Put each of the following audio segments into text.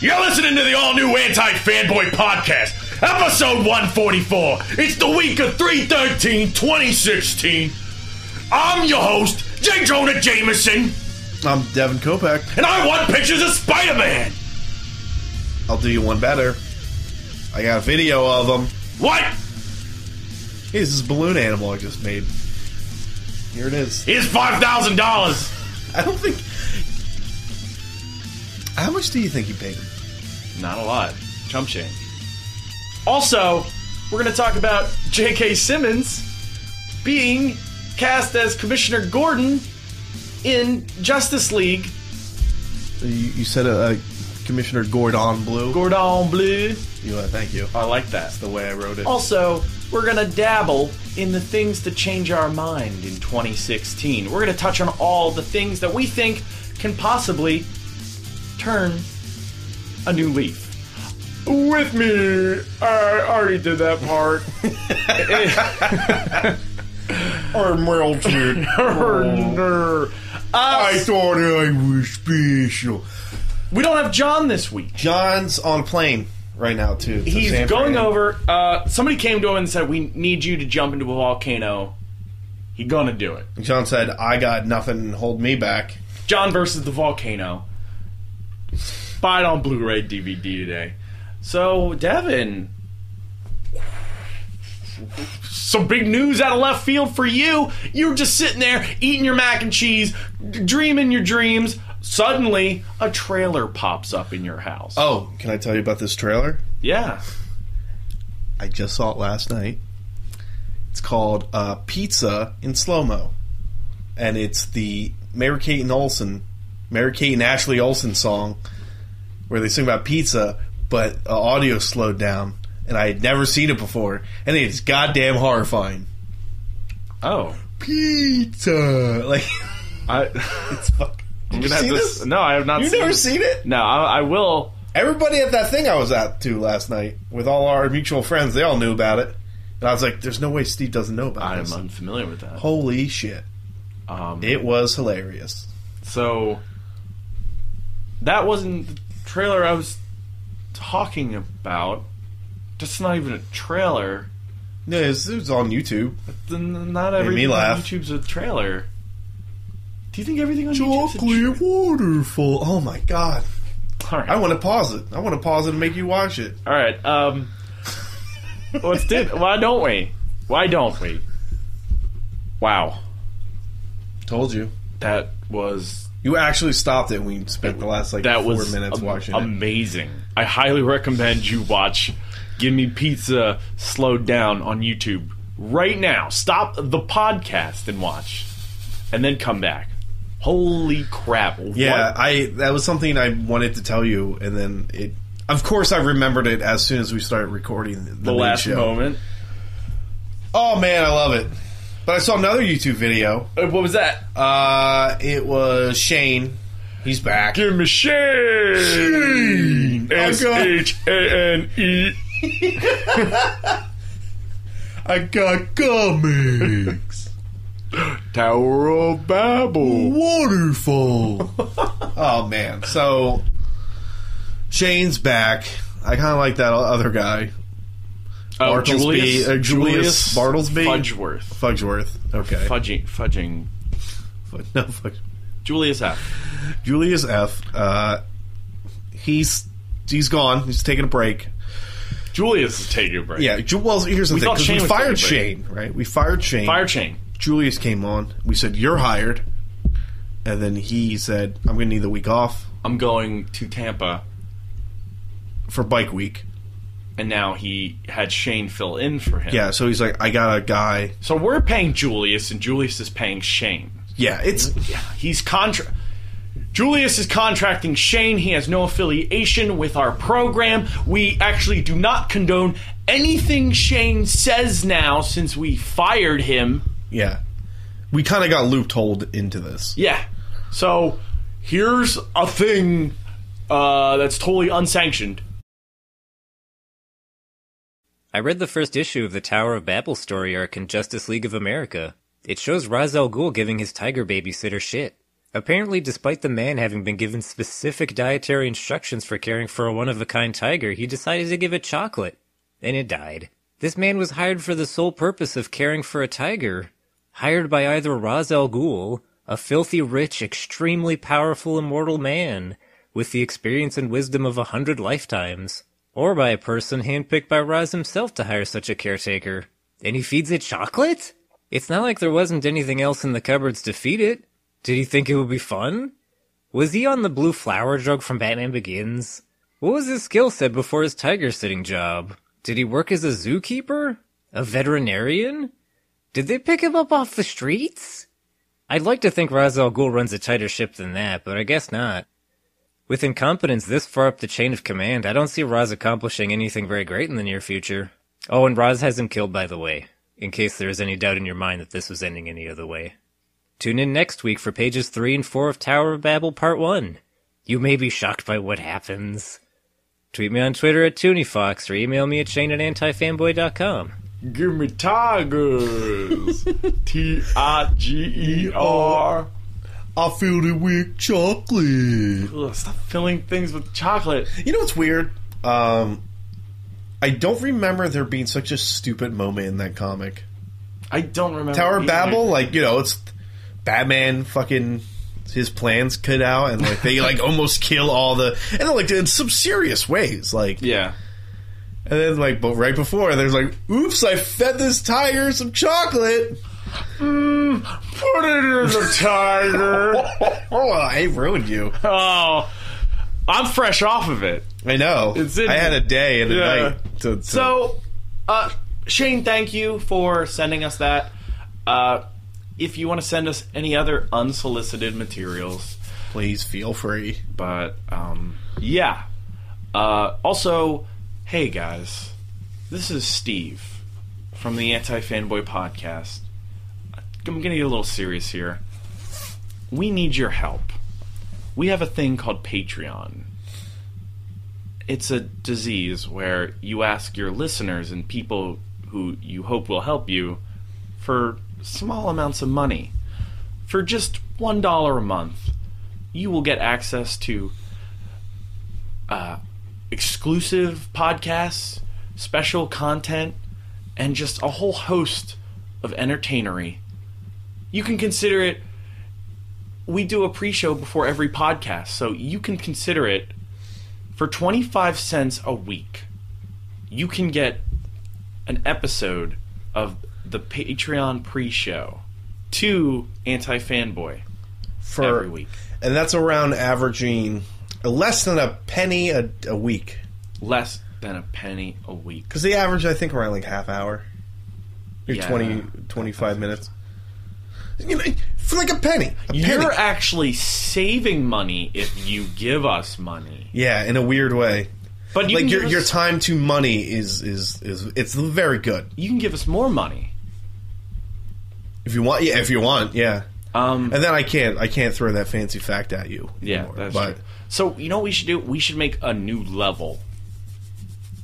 You're listening to the all new Anti Fanboy Podcast, episode 144. It's the week of 313 2016. I'm your host, J. Jonah Jameson, I'm Devin Kopeck. and I want pictures of Spider Man. I'll do you one better. I got a video of him. What? Hey, this is a balloon animal I just made. Here it is. Here's $5,000. I don't think. How much do you think you paid him? Not a lot. Chump change. Also, we're going to talk about J.K. Simmons being cast as Commissioner Gordon in Justice League. You, you said uh, Commissioner Gordon Blue. Gordon Blue. You, uh, thank you. I like that. The way I wrote it. Also, we're going to dabble in the things to change our mind in 2016. We're going to touch on all the things that we think can possibly turn a new leaf. With me, I already did that part. I'm melted. I thought I was special. we don't have John this week. John's on a plane right now too. to He's going over. Uh, somebody came to him and said, "We need you to jump into a volcano." He gonna do it. John said, "I got nothing. Hold me back." John versus the volcano. Buy it on Blu-ray DVD today. So, Devin, some big news out of left field for you. You're just sitting there eating your mac and cheese, dreaming your dreams. Suddenly, a trailer pops up in your house. Oh, can I tell you about this trailer? yeah. I just saw it last night. It's called uh, Pizza in Slow Mo, and it's the Mary Kate and Olsen, Mary Kate and Ashley Olsen song, where they sing about pizza, but uh, audio slowed down, and I had never seen it before, and it's goddamn horrifying. Oh, Pizza, like I. it's fuck. I'm Did you gonna have to this? No, I have not. You've seen never it. seen it? No, I, I will. Everybody at that thing I was at to last night with all our mutual friends, they all knew about it, and I was like, "There's no way Steve doesn't know about it. I'm this." unfamiliar with that. Holy shit! Um, It was hilarious. So that wasn't trailer I was talking about. That's not even a trailer. No, it was, it was on YouTube. Then Not me everything on laugh. YouTube's a trailer. Do you think everything on YouTube's a trailer? waterfall. Oh my god! All right. I want to pause it. I want to pause it and make you watch it. All right. Um, let's do. Why don't we? Why don't we? Wow, Told you. that was You actually stopped it. when We spent the last like that four was minutes am- watching it. amazing. I highly recommend you watch Give Me Pizza slowed down on YouTube right now. Stop the podcast and watch, and then come back. Holy crap! Yeah, I that was something I wanted to tell you, and then it. Of course, I remembered it as soon as we started recording the, the main last show. moment. Oh man, I love it. But I saw another YouTube video. Uh, What was that? Uh, it was Shane. He's back. Give me Shane. I S H A N E. I got comics. Tower of Babel. Waterfall. oh man, so Shane's back. I kind of like that other guy, Oh, Bartlesby, Julius, uh, Julius Bartlesby? Fudgeworth. Fugsworth. Okay, Fudging, fudging. no, Fudge. Julius F. Julius F. Uh, he's he's gone. He's taking a break. Julius is taking a break. Yeah. Ju- Well, here's the We thing. Shane we fired Shane, right? We fired Shane. Fire chain. Julius came on. We said you're hired, and then he said I'm going to need the week off I'm going to Tampa, for Bike Week. And now he had Shane fill in for him. Yeah. So he's like, I got a guy. So we're paying Julius, and Julius is paying Shane. Yeah. It's yeah, He's contra. Julius is contracting Shane. He has no affiliation with our program. We actually do not condone anything Shane says now since we fired him. yeah. We kind of got looped into this. Yeah. So here's a thing uh, that's totally unsanctioned. I read the first issue of the Tower of Babel story arc in Justice League of America. It shows Ra's al Ghul giving his tiger babysitter shit. Apparently, despite the man having been given specific dietary instructions for caring for a one of a kind tiger, he decided to give it chocolate. And it died. This man was hired for the sole purpose of caring for a tiger. Hired by either Ra's al Ghul, a filthy rich, extremely powerful immortal man, with the experience and wisdom of a hundred lifetimes, or by a person handpicked by Ra's himself to hire such a caretaker. And he feeds it chocolate? It's not like there wasn't anything else in the cupboards to feed it. Did he think it would be fun? Was he on the blue flower drug from Batman Begins? What was his skill set before his tiger sitting job? Did he work as a zookeeper? A veterinarian? Did they pick him up off the streets? I'd like to think Ra's al Ghul runs a tighter ship than that, but I guess not. With incompetence this far up the chain of command, I don't see Ra's accomplishing anything very great in the near future. Oh, and Ra's has him killed, by the way, in case there is any doubt in your mind that this was ending any other way. Tune in next week for pages 3 and 4 of Tower of Babel Part 1. You may be shocked by what happens. Tweet me on Twitter at ToonieFox or email me at Shane at antifanboy.com. Give me tigers. T I G E R. I filled it with chocolate. Ugh, Stop filling things with chocolate. You know what's weird? Um, I don't remember there being such a stupid moment in that comic. I don't remember. Tower of. Babel, like you know, it's Batman fucking his plans cut out, and like they like almost kill all the, and then, like in some serious ways, like Yeah. and then like but right before there's like, oops, I fed this tiger some chocolate. Put it in the tiger. Oh, I ruined you. oh, I'm fresh off of it. I know. It's in I had a day and a Yeah. night to, to So, uh, Shane, thank you for sending us that. Uh, if you want to send us any other unsolicited materials, please feel free. but um, yeah. Uh, also, hey guys, this is Steve from the Anti Fanboy Podcast. I'm gonna get a little serious here. We need your help. We have a thing called Patreon. It's a disease where you ask your listeners and people who you hope will help you for small amounts of money. For just $1 a month, you will get access to uh, exclusive podcasts, special content, and just a whole host of entertainery. You can consider it. We do a pre show before every podcast, so you can consider it for 25 cents a week. You can get an episode of the Patreon pre show to Anti Fanboy For every week. and that's around averaging less than a penny a, a week Less than a penny a week. because they average I think around like half hour, or Yeah. 20, 25 minutes. You know, for like a penny, a. You're actually saving money if you give us money. yeah, in a weird way. But you like your give your time to money is is is it's very good you can give us more money. if you want. Yeah, if you want, yeah. Um, And then I can't I can't throw that fancy fact at you. yeah, anymore, that's but true. So you know what we should do? We should make a new level.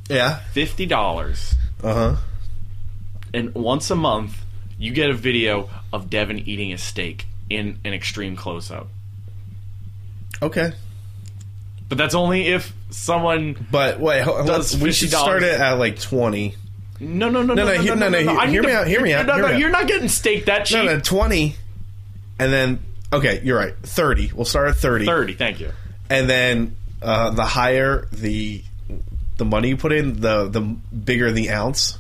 yeah, Fifty dollars, uh huh. and once a month, you get a video of Devin eating a steak in an extreme close up. Okay, But that's only if someone. but wait, ho- Does let's, we should $50. start it at like twenty. No, no, no, no, no, no, he- no, no, no, no, no, hear me to- out, hear me out, No, no, you're not getting steak that cheap. No, no, twenty, and then okay, you're right. Thirty. We'll start at thirty. Thirty. thank you. and then uh, the higher the the money you put in, the the bigger the ounce.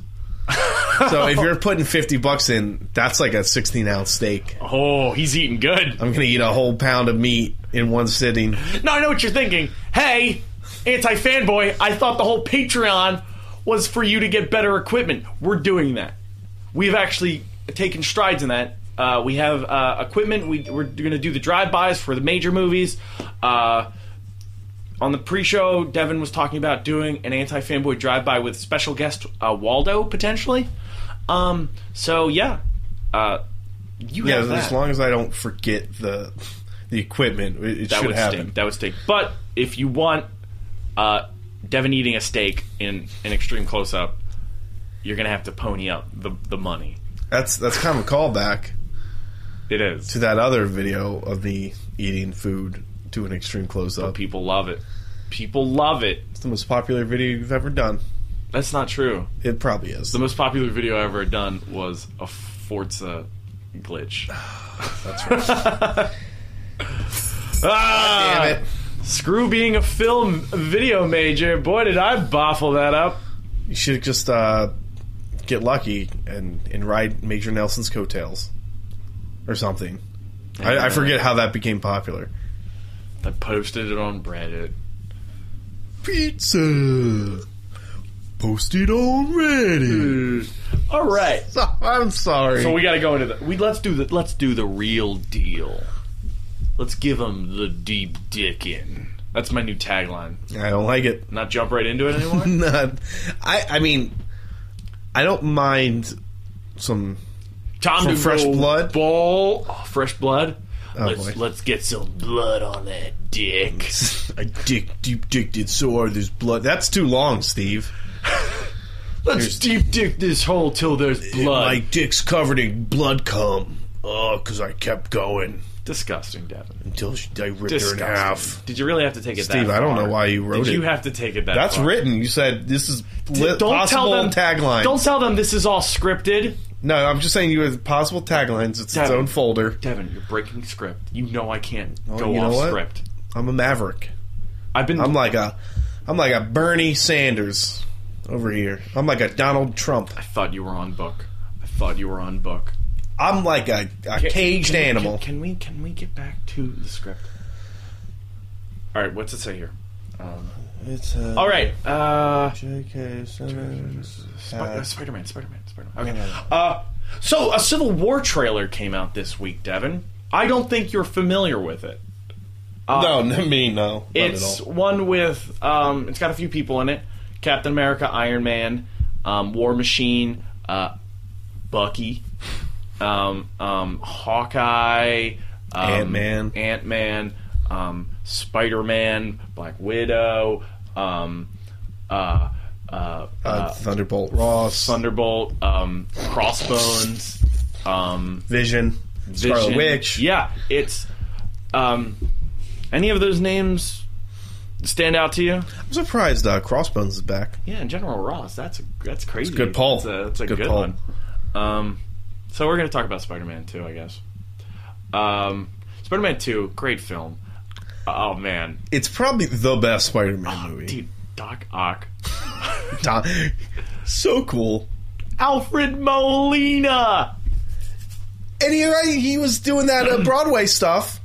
so if you're putting fifty bucks in, that's like a sixteen ounce steak. Oh, he's eating good. I'm gonna eat a whole pound of meat in one sitting. No, I know what you're thinking. Hey, anti fanboy, I thought the whole Patreon was for you to get better equipment. We're doing that. We've actually taken strides in that. Uh, we have uh, equipment. We, we're going to do the drive-bys for the major movies. Uh, on the pre-show, Devin was talking about doing an anti-fanboy drive-by with special guest uh, Waldo potentially. Um, so yeah, uh, you Yeah, have that. as long as I don't forget the the equipment, it, it that should would happen. stink. That would stink. But if you want uh, Devin eating a steak in an extreme close up, you're gonna have to pony up the the money. That's that's kind of a callback. It is. to that other video of me eating food to an extreme close up. People love it. People love it. It's the most popular video you've ever done. That's not true. It probably is. The most popular video I ever done was a Forza glitch. That's right. ah, Damn it. Screw being a film video major. Boy, did I baffle that up. You should just uh, get lucky and, and ride Major Nelson's coattails. Or something. I, I forget how that became popular. I posted it on Reddit. Pizza! Posted on Reddit. Hmm. All right. I'm sorry. So we got to go into the we let's do the let's do the real deal. Let's give them the deep dick in. That's my new tagline. I don't like it. Not jump right into it anymore. Not, I, I mean, I don't mind some Tom From fresh blood? Ball, oh, fresh blood. Oh, let's boy. let's get some blood on that dick. I dick deep dicked so hard there's blood. That's too long, Steve. Let's deep dick this hole till there's blood. My dick's covered in blood cum. Oh, because I kept going Disgusting, Devin. until she, I ripped her in half. Did you really have to take it Steve, that I don't far? know why you wrote Did it. you have to take it that That's far? written. You said this is li- don't possible tell them tagline. Don't tell them this is all scripted. No, I'm just saying you have possible taglines. It's its Devin. own folder. Devin, you're breaking script. You know I can't Oh, go you know off what? script. I'm a maverick. I've been I'm like a, I'm like a Bernie Sanders over here. I'm like a Donald Trump. I thought you were on book. I thought you were on book. I'm like a, a caged can animal. Can, we can we get back to the script? All right, what's it say here? Um, It's uh, all right, uh, J.K. Simmons. Sp- Uh, uh, Spider-Man, Spider-Man, Okay. Uh, so a Civil War trailer came out this week, Devin. I don't think you're familiar with it. Uh, no, me no. It's at all. one with um, it's got a few people in it: Captain America, Iron Man, um, War Machine, uh, Bucky, um, um, Hawkeye, um, Ant-Man. Ant Man, um, Spider Man, Black Widow, um, uh, uh, Uh, uh, Thunderbolt Ross, Thunderbolt, um, Crossbones, um, Vision, Scarlet Witch. Yeah, it's um, any of those names stand out to you? I'm surprised uh, Crossbones is back. Yeah, and General Ross. That's a that's crazy. good pull. That's a, that's a Good good, one. Um, so we're gonna talk about Spider-Man 2, I guess. Um, Spider-Man 2, great film. Oh man, It's probably the best Spider-Man movie. Oh, dude, Doc Ock, Tom- so cool. Alfred Molina. And he he was doing that uh, Broadway stuff,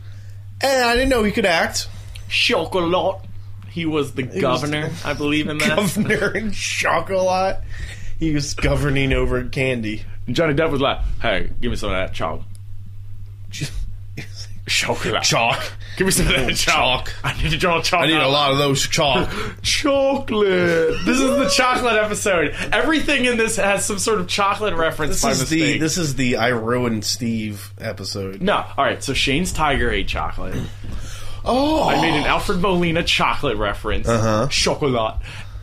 and I didn't know he could act. Chocolat. He was the governor, I believe, in that. Governor and chocolate. He was governing over candy. Johnny Depp was like, "Hey, give me some of that chalk." Chocolate. Chalk. Give me some of that chalk. chalk. I need to draw chalk. I need a lot of those chalk. chocolate. This is the chocolate episode. Everything in this has some sort of chocolate reference This is mistake. the this is the I ruined Steve episode. no, all right. So Shane's tiger ate chocolate. Oh, I made an Alfred Molina chocolate reference. Uh-huh. Chocolat.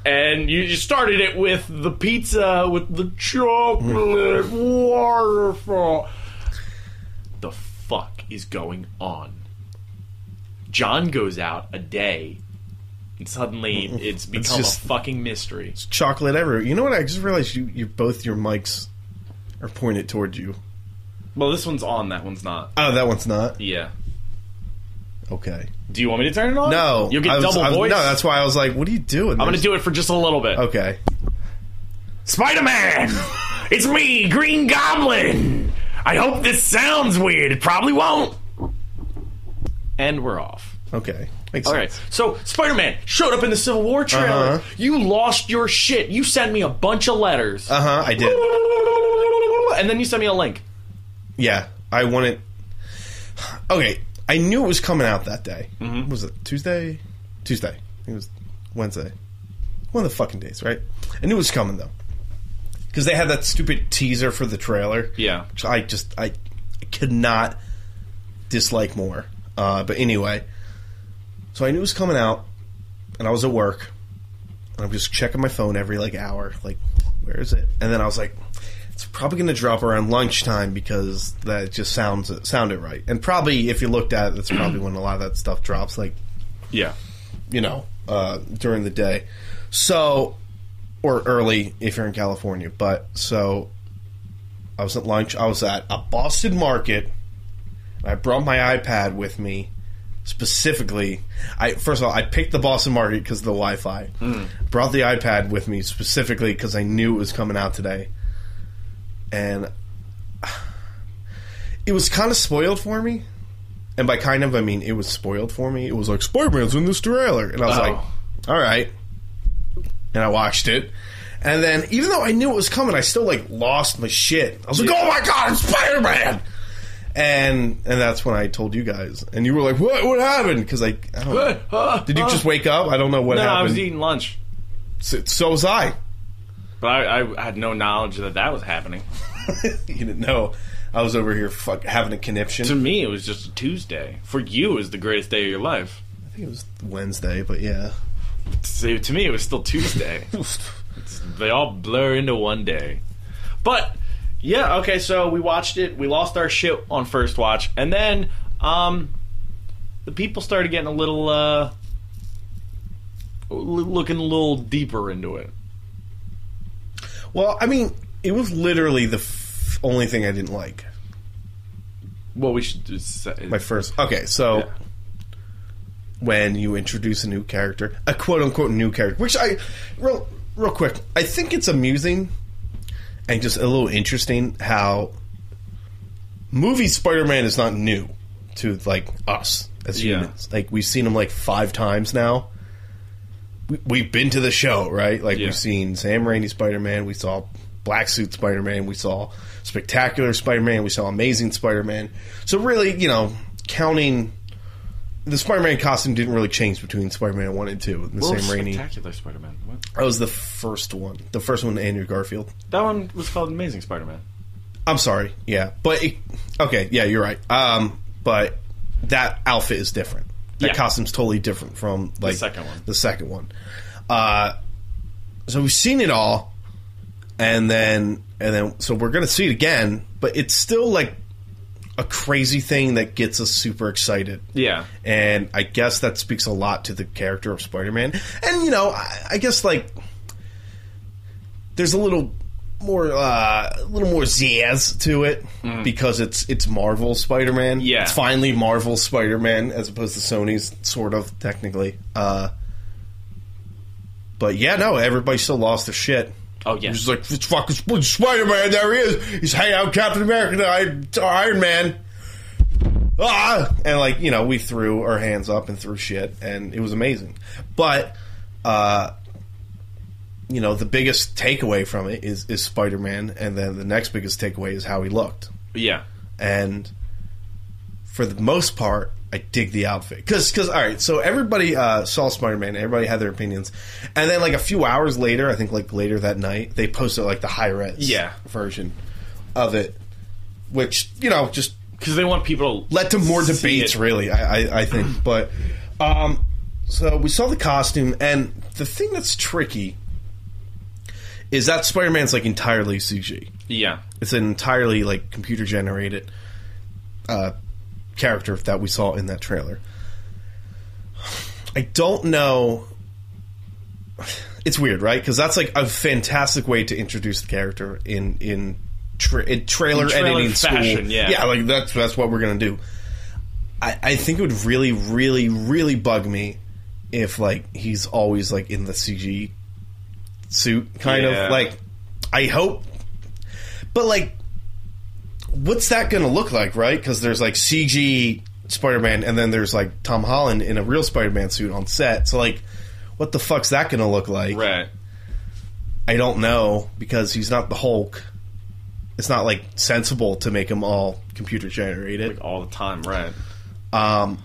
And you you started it with the pizza with the chocolate waterfall. Fuck is going on? John goes out a day, and suddenly it's become just- a fucking mystery. It's chocolate everywhere. You know what? I just realized you, you both your mics are pointed towards you. Well, this one's on, that one's not. Oh, that one's not. Yeah. Okay. Do you want me to turn it on? No, You'll get was- double was- voice. No, that's why I was like, "What are you doing?" I'm gonna do it for just a little bit. Okay. Spider Man! It's me, Green Goblin! I hope this sounds weird. It probably won't. And we're off. Okay. Makes All sense. right. So, Spider Man showed up in the Civil War trailer. Uh-huh. You lost your shit. You sent me a bunch of letters. Uh huh. I did. And then you sent me a link. Yeah, I wanted. Okay, I knew it was coming out that day. Mm-hmm. Was it Tuesday? Tuesday. It was Wednesday. One of the fucking days, right? I knew it was coming though, because they had that stupid teaser for the trailer. Yeah. which I just I, I could not dislike more. Uh, but anyway, so I knew it was coming out, and I was at work, and I'm just checking my phone every like hour, like where is it? And then I was like, It's probably going to drop around lunchtime because that just sounds sounded right. And probably if you looked at it, that's probably when a lot of that stuff drops. Like Yeah. you know, uh, during the day. So, or early if you're in California. But so, I was at lunch. I was at a Boston market. I brought my iPad with me specifically. I first of all, I picked the Boston market because of the Wi-Fi. Hmm. Brought the iPad with me specifically because I knew it was coming out today, and it was kind of spoiled for me. And by kind of, I mean it was spoiled for me. It was like Spider-Man's in this trailer, and I was Oh. like, "All right." And I watched it, and then even though I knew it was coming, I still like lost my shit. I was like, "Oh my god, it's Spider-Man!" And and that's when I told you guys, and you were like, "What? What happened?" Because I, I don't know. Did you just wake up? I don't know what happened. No, happened. I was eating lunch, So, so was I. but I, I had no knowledge that that was happening. you didn't know. I was over here fuck, having a conniption. To me, it was just a Tuesday. For you, it was the greatest day of your life. I think it was Wednesday, but yeah. To, to me, it was still Tuesday. they all blur into one day. But yeah, okay. So we watched it. We lost our shit on first watch, and then um, the people started getting a little uh, l- looking a little deeper into it. Well, I mean, it was literally the f- only thing I didn't like. What we should do My first. Okay, so Yeah. When you introduce a new character, a quote unquote new character, which I real real quick, I think it's amusing and just a little interesting how movie Spider-Man is not new to like us as Yeah. humans. Like we've seen him like five times now. We, we've been to the show, right? Like Yeah. we've seen Sam Raimi Spider-Man, we saw Black Suit Spider-Man, we saw Spectacular Spider-Man, we saw Amazing Spider-Man. So really, you know, counting the Spider-Man costume didn't really change between Spider-Man one and two. The Well, Sam Raimi. spectacular Spider-Man. What? That was the first one. The first one, Andrew Garfield. That one was called Amazing Spider-Man. I'm sorry. Yeah, but it, okay. Yeah, you're right. Um, but that outfit is different. That Yeah. costume's totally different from like second one. The second one. Uh, so we've seen it all, and then and then so we're gonna see it again. But it's still like a crazy thing that gets us super excited. Yeah. And I guess that speaks a lot to the character of Spider Man. And, you know, I, I guess, like, there's a little more, uh, a little more zazz to it because it's it's Marvel Spider Man. Mm-hmm. Yeah. It's finally Marvel Spider Man as opposed to Sony's, sort of, technically. Uh, but yeah, no, everybody still lost their shit. Oh yeah. He's like, it's fucking Spider Man, there he is. He's hanging out Captain America, Iron, Iron Man. Ah! And, like, you know, we threw our hands up and threw shit, and it was amazing. But, uh, you know, the biggest takeaway from it is, is Spider Man, and then the next biggest takeaway is how he looked. Yeah. And for the most part, I dig the outfit because because all right, so everybody uh, saw Spider Man, everybody had their opinions, and then like a few hours later, I think like later that night, they posted like the high res Yeah. version of it, which you know just Because they want people to led to more debates. it. Really, I, I, I think, but um, so we saw the costume, and the thing that's tricky is that Spider Man's like entirely CG. Yeah. It's an entirely like computer generated uh, character that we saw in that trailer. I don't know. It's weird, right? Because that's like a fantastic way to introduce the character in in, tra- in trailer, In trailer editing fashion, school. yeah. yeah, like that's that's what we're gonna do. I, I think it would really, really, really bug me if like he's always like in the CG suit, kind Yeah. of like. I hope, but like, what's that going to look like, right? Because there's like CG Spider Man, and then there's like Tom Holland in a real Spider Man suit on set. So like, what the fuck's that going to look like? Right. I don't know because he's not the Hulk. It's not like sensible to make him all computer generated. Like all the time. Right. Um,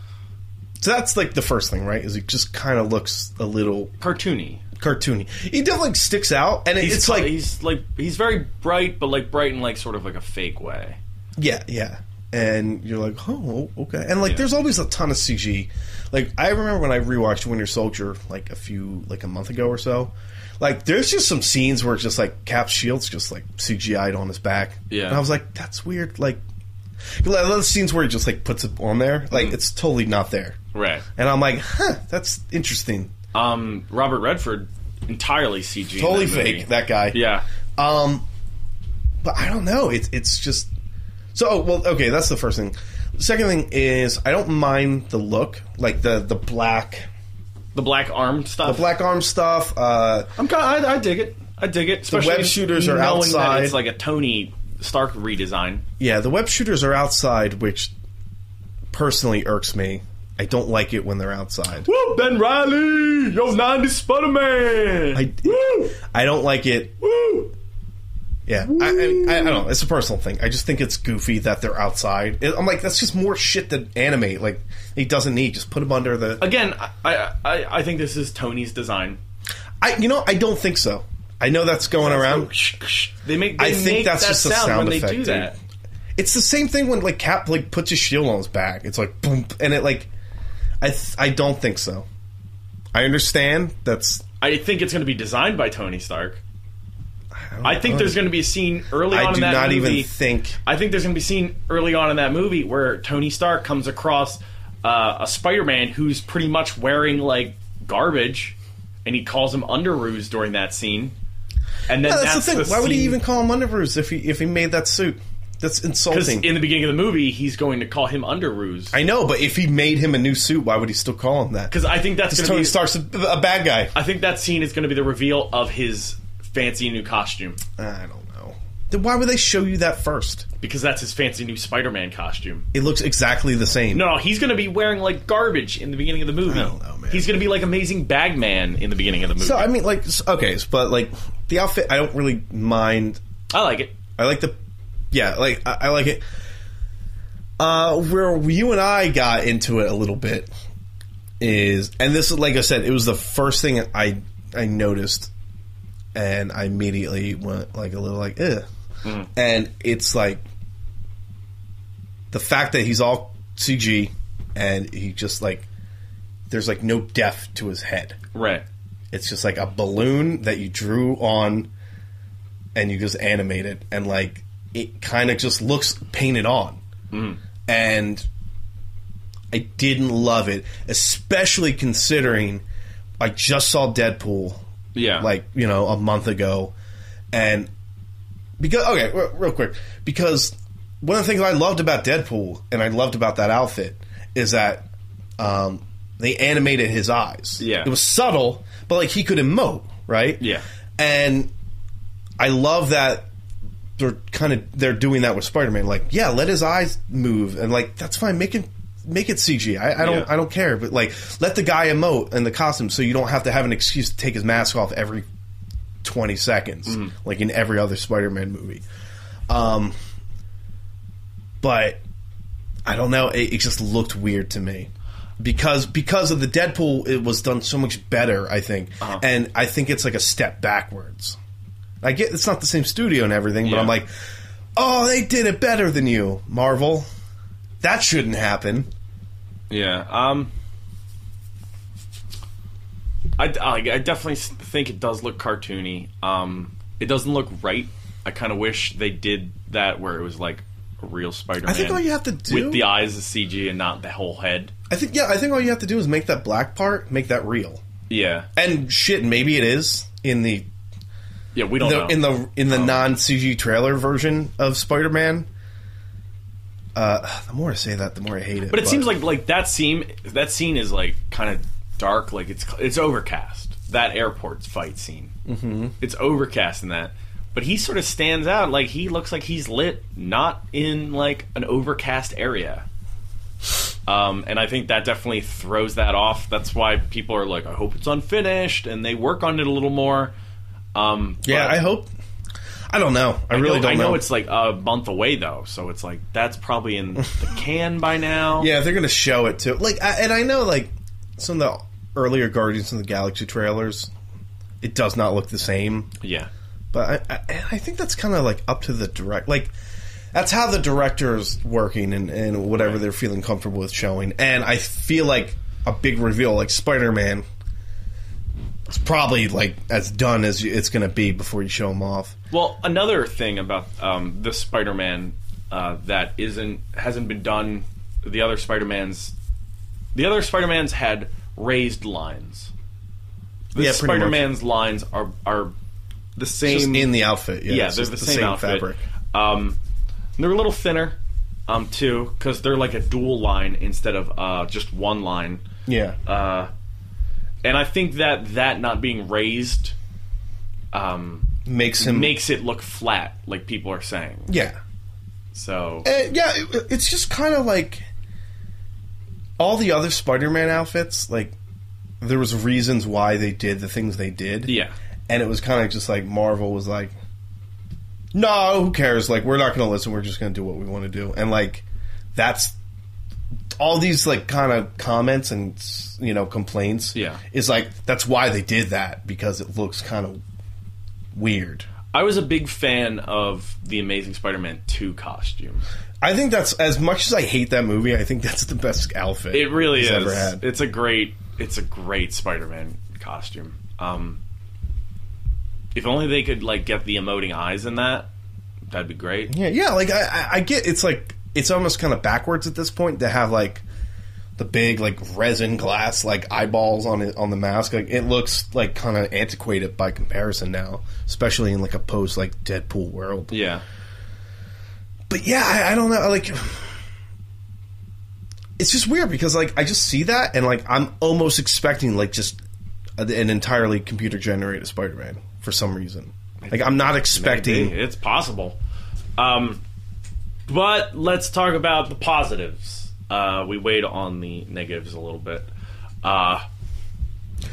so that's like the first thing, right? Is it just kind of looks a little Cartoony. Cartoony. He definitely sticks out, and He's it's like he's like he's very bright, but like bright in like sort of like a fake way. Yeah, yeah. and you're like, oh, okay. And like, Yeah. there's always a ton of CG. Like, I remember when I rewatched Winter Soldier like a few, like a month ago or so. Like, there's just some scenes where it's just like Cap's shield's just like CGI'd on his back. Yeah. and I was like, that's weird. Like, those scenes where he just like puts it on there, like Mm-hmm. it's totally not there. Right. And I'm like, huh, that's interesting. Um, Robert Redford entirely CG. Totally that fake. That guy. Yeah. Um, but I don't know. It's it's just so. oh, Well, okay, that's the first thing. The second thing is I don't mind the look, like the the black The black arm stuff. the black arm stuff. Uh, I'm kind. I, I dig it. I dig it. Especially web shooters are outside. That it's like a Tony Stark redesign. yeah, the web shooters are outside, which personally irks me. I don't like it when they're outside. Woo, Ben Reilly, yo, 90 Spider Man. I, Woo, I don't like it. woo. Yeah, I, I, I don't know. It's a personal thing. I just think it's goofy that they're outside. I'm like, that's just more shit to animate. Like, he doesn't need. Just put him under the. Again, I, I I think this is Tony's design. I, you know, I don't think so. I know that's going around. They make. They I think make that's that just a sound, sound when effect, they do that. It's the same thing when like Cap like puts his shield on his back. It's like boom, and it like, I th- I don't think so. I understand that's. I think it's going to be designed by Tony Stark. I, I think know. there's going to be a scene early I on do in that not movie. even think. I think there's going to be a scene early on in that movie where Tony Stark comes across uh, a Spider-Man who's pretty much wearing like garbage, and he calls him underoos during that scene. And then Yeah, that's, that's, the thing. Why would he even call him Underoos if he if he made that suit? That's Because insulting. in the beginning of the movie, he's going to call him underoos. I know, but if he made him a new suit, why would he still call him that? Because I think that's Tony to be. Stark's a, a bad guy. I think that scene is going to be the reveal of his fancy new costume. I don't know. Then why would they show you that first? Because that's his fancy new Spider-Man costume. It looks exactly the same. No, no, he's going to be wearing like garbage in the beginning of the movie. I don't know, man. He's going to be like Amazing Bagman in the beginning of the movie. So I mean, like, s- okay, s- but like the outfit, I don't really mind. I like it. I like the, yeah, like I, I like it. Uh, where you and I got into it a little bit is, and this is like I said, it was the first thing I I noticed, and I immediately went like a little like, ugh. and it's like the fact that he's all CG, and he just like there's like no depth to his head. Right. It's just like a balloon that you drew on and you just animate it and like it kind of just looks painted on. And I didn't love it, especially considering I just saw Deadpool Yeah. like, you know, a month ago and because okay, re- real quick, because one of the things I loved about Deadpool and I loved about that outfit is that um, they animated his eyes. Yeah. it was subtle, but like he could emote, right? Yeah. and I love that they're kind of they're doing that with Spider-Man. Like, yeah, let his eyes move, and like that's fine. Make it make it CG. I, I don't Yeah. I don't care, but like let the guy emote in the costume, so you don't have to have an excuse to take his mask off every twenty seconds, Mm-hmm. like in every other Spider-Man movie. Um, but I don't know. It, it just looked weird to me because because of the Deadpool, it was done so much better. I think, Uh-huh. and I think it's like a step backwards. I get it's not the same studio and everything, but Yeah. I'm like, oh, they did it better than you, Marvel. That shouldn't happen. Yeah. Um. I, I, I definitely s- think it does look cartoony. Um, it doesn't look right. I kind of wish they did that where it was like a real Spider-Man. I think all you have to do with the eyes as CG and not the whole head. I think yeah, I think all you have to do is make that black part, make that real. Yeah. And shit, maybe it is in the Yeah. We don't the, know. in the in the non CG trailer version of Spider Man. Uh, the more I say that, the more I hate it. but it seems like like that scene that scene is like kind of dark. Like it's it's overcast. That airport fight scene. Mm-hmm. It's overcast in that. But he sort of stands out. Like he looks like he's lit, not in like an overcast area. Um, and I think that definitely throws that off. That's why people are like, I hope it's unfinished, and they work on it a little more. Um, yeah, I hope. I don't know. I, I really know, don't know I know, know. it's like a month away though, so it's like that's probably in the can by now. yeah, they're gonna show it too. Like, I, and I know like some of the earlier Guardians of the Galaxy trailers, it does not look the same. yeah. But I, I, I think that's kind of like up to the direct. Like that's how the director's working and, and whatever they're feeling comfortable with showing. And I feel like a big reveal like Spider Man it's probably like as done as it's going to be before you show them off. Well, another thing about um, the Spider-Man uh, that isn't hasn't been done. The other Spider-Mans, the other Spider-Mans had raised lines. The Yeah. Spider-Man's lines are are the same in the outfit, yeah. yeah, they're just the, same, outfit. fabric. Um, they're a little thinner, um, too, because they're like a dual line instead of uh, just one line. Yeah, Uh, and I think that that not being raised um, makes him makes it look flat, like people are saying. yeah. So Uh, yeah, it, it's just kind of like all the other Spider-Man outfits. Like there was reasons why they did the things they did. yeah, and it was kind of just like Marvel was like, "No, who cares? Like we're not going to listen. We're just going to do what we want to do." And like that's all these like kind of comments and you know complaints. Yeah. is like that's why they did that because it looks kind of weird. I was a big fan of the Amazing Spider-Man two costume. I think that's as much as I hate that movie. I think that's the best outfit It really he's is. ever had. It's a great, it's a great Spider-Man costume. Um, if only they could like get the emoting eyes in that, that'd be great. Yeah, yeah. Like I, I- I get it's like it's almost kind of backwards at this point to have like the big like resin glass like eyeballs on it on the mask. Like it looks like kind of antiquated by comparison now, especially in like a post like Deadpool world. Yeah, But yeah, I, I don't know. Like it's just weird because like I just see that and like I'm almost expecting like just an entirely computer generated Spider-Man for some reason. Like I'm not expecting. Maybe. it's possible. Um, but let's talk about the positives. Uh, we weighed on the negatives a little bit. Uh,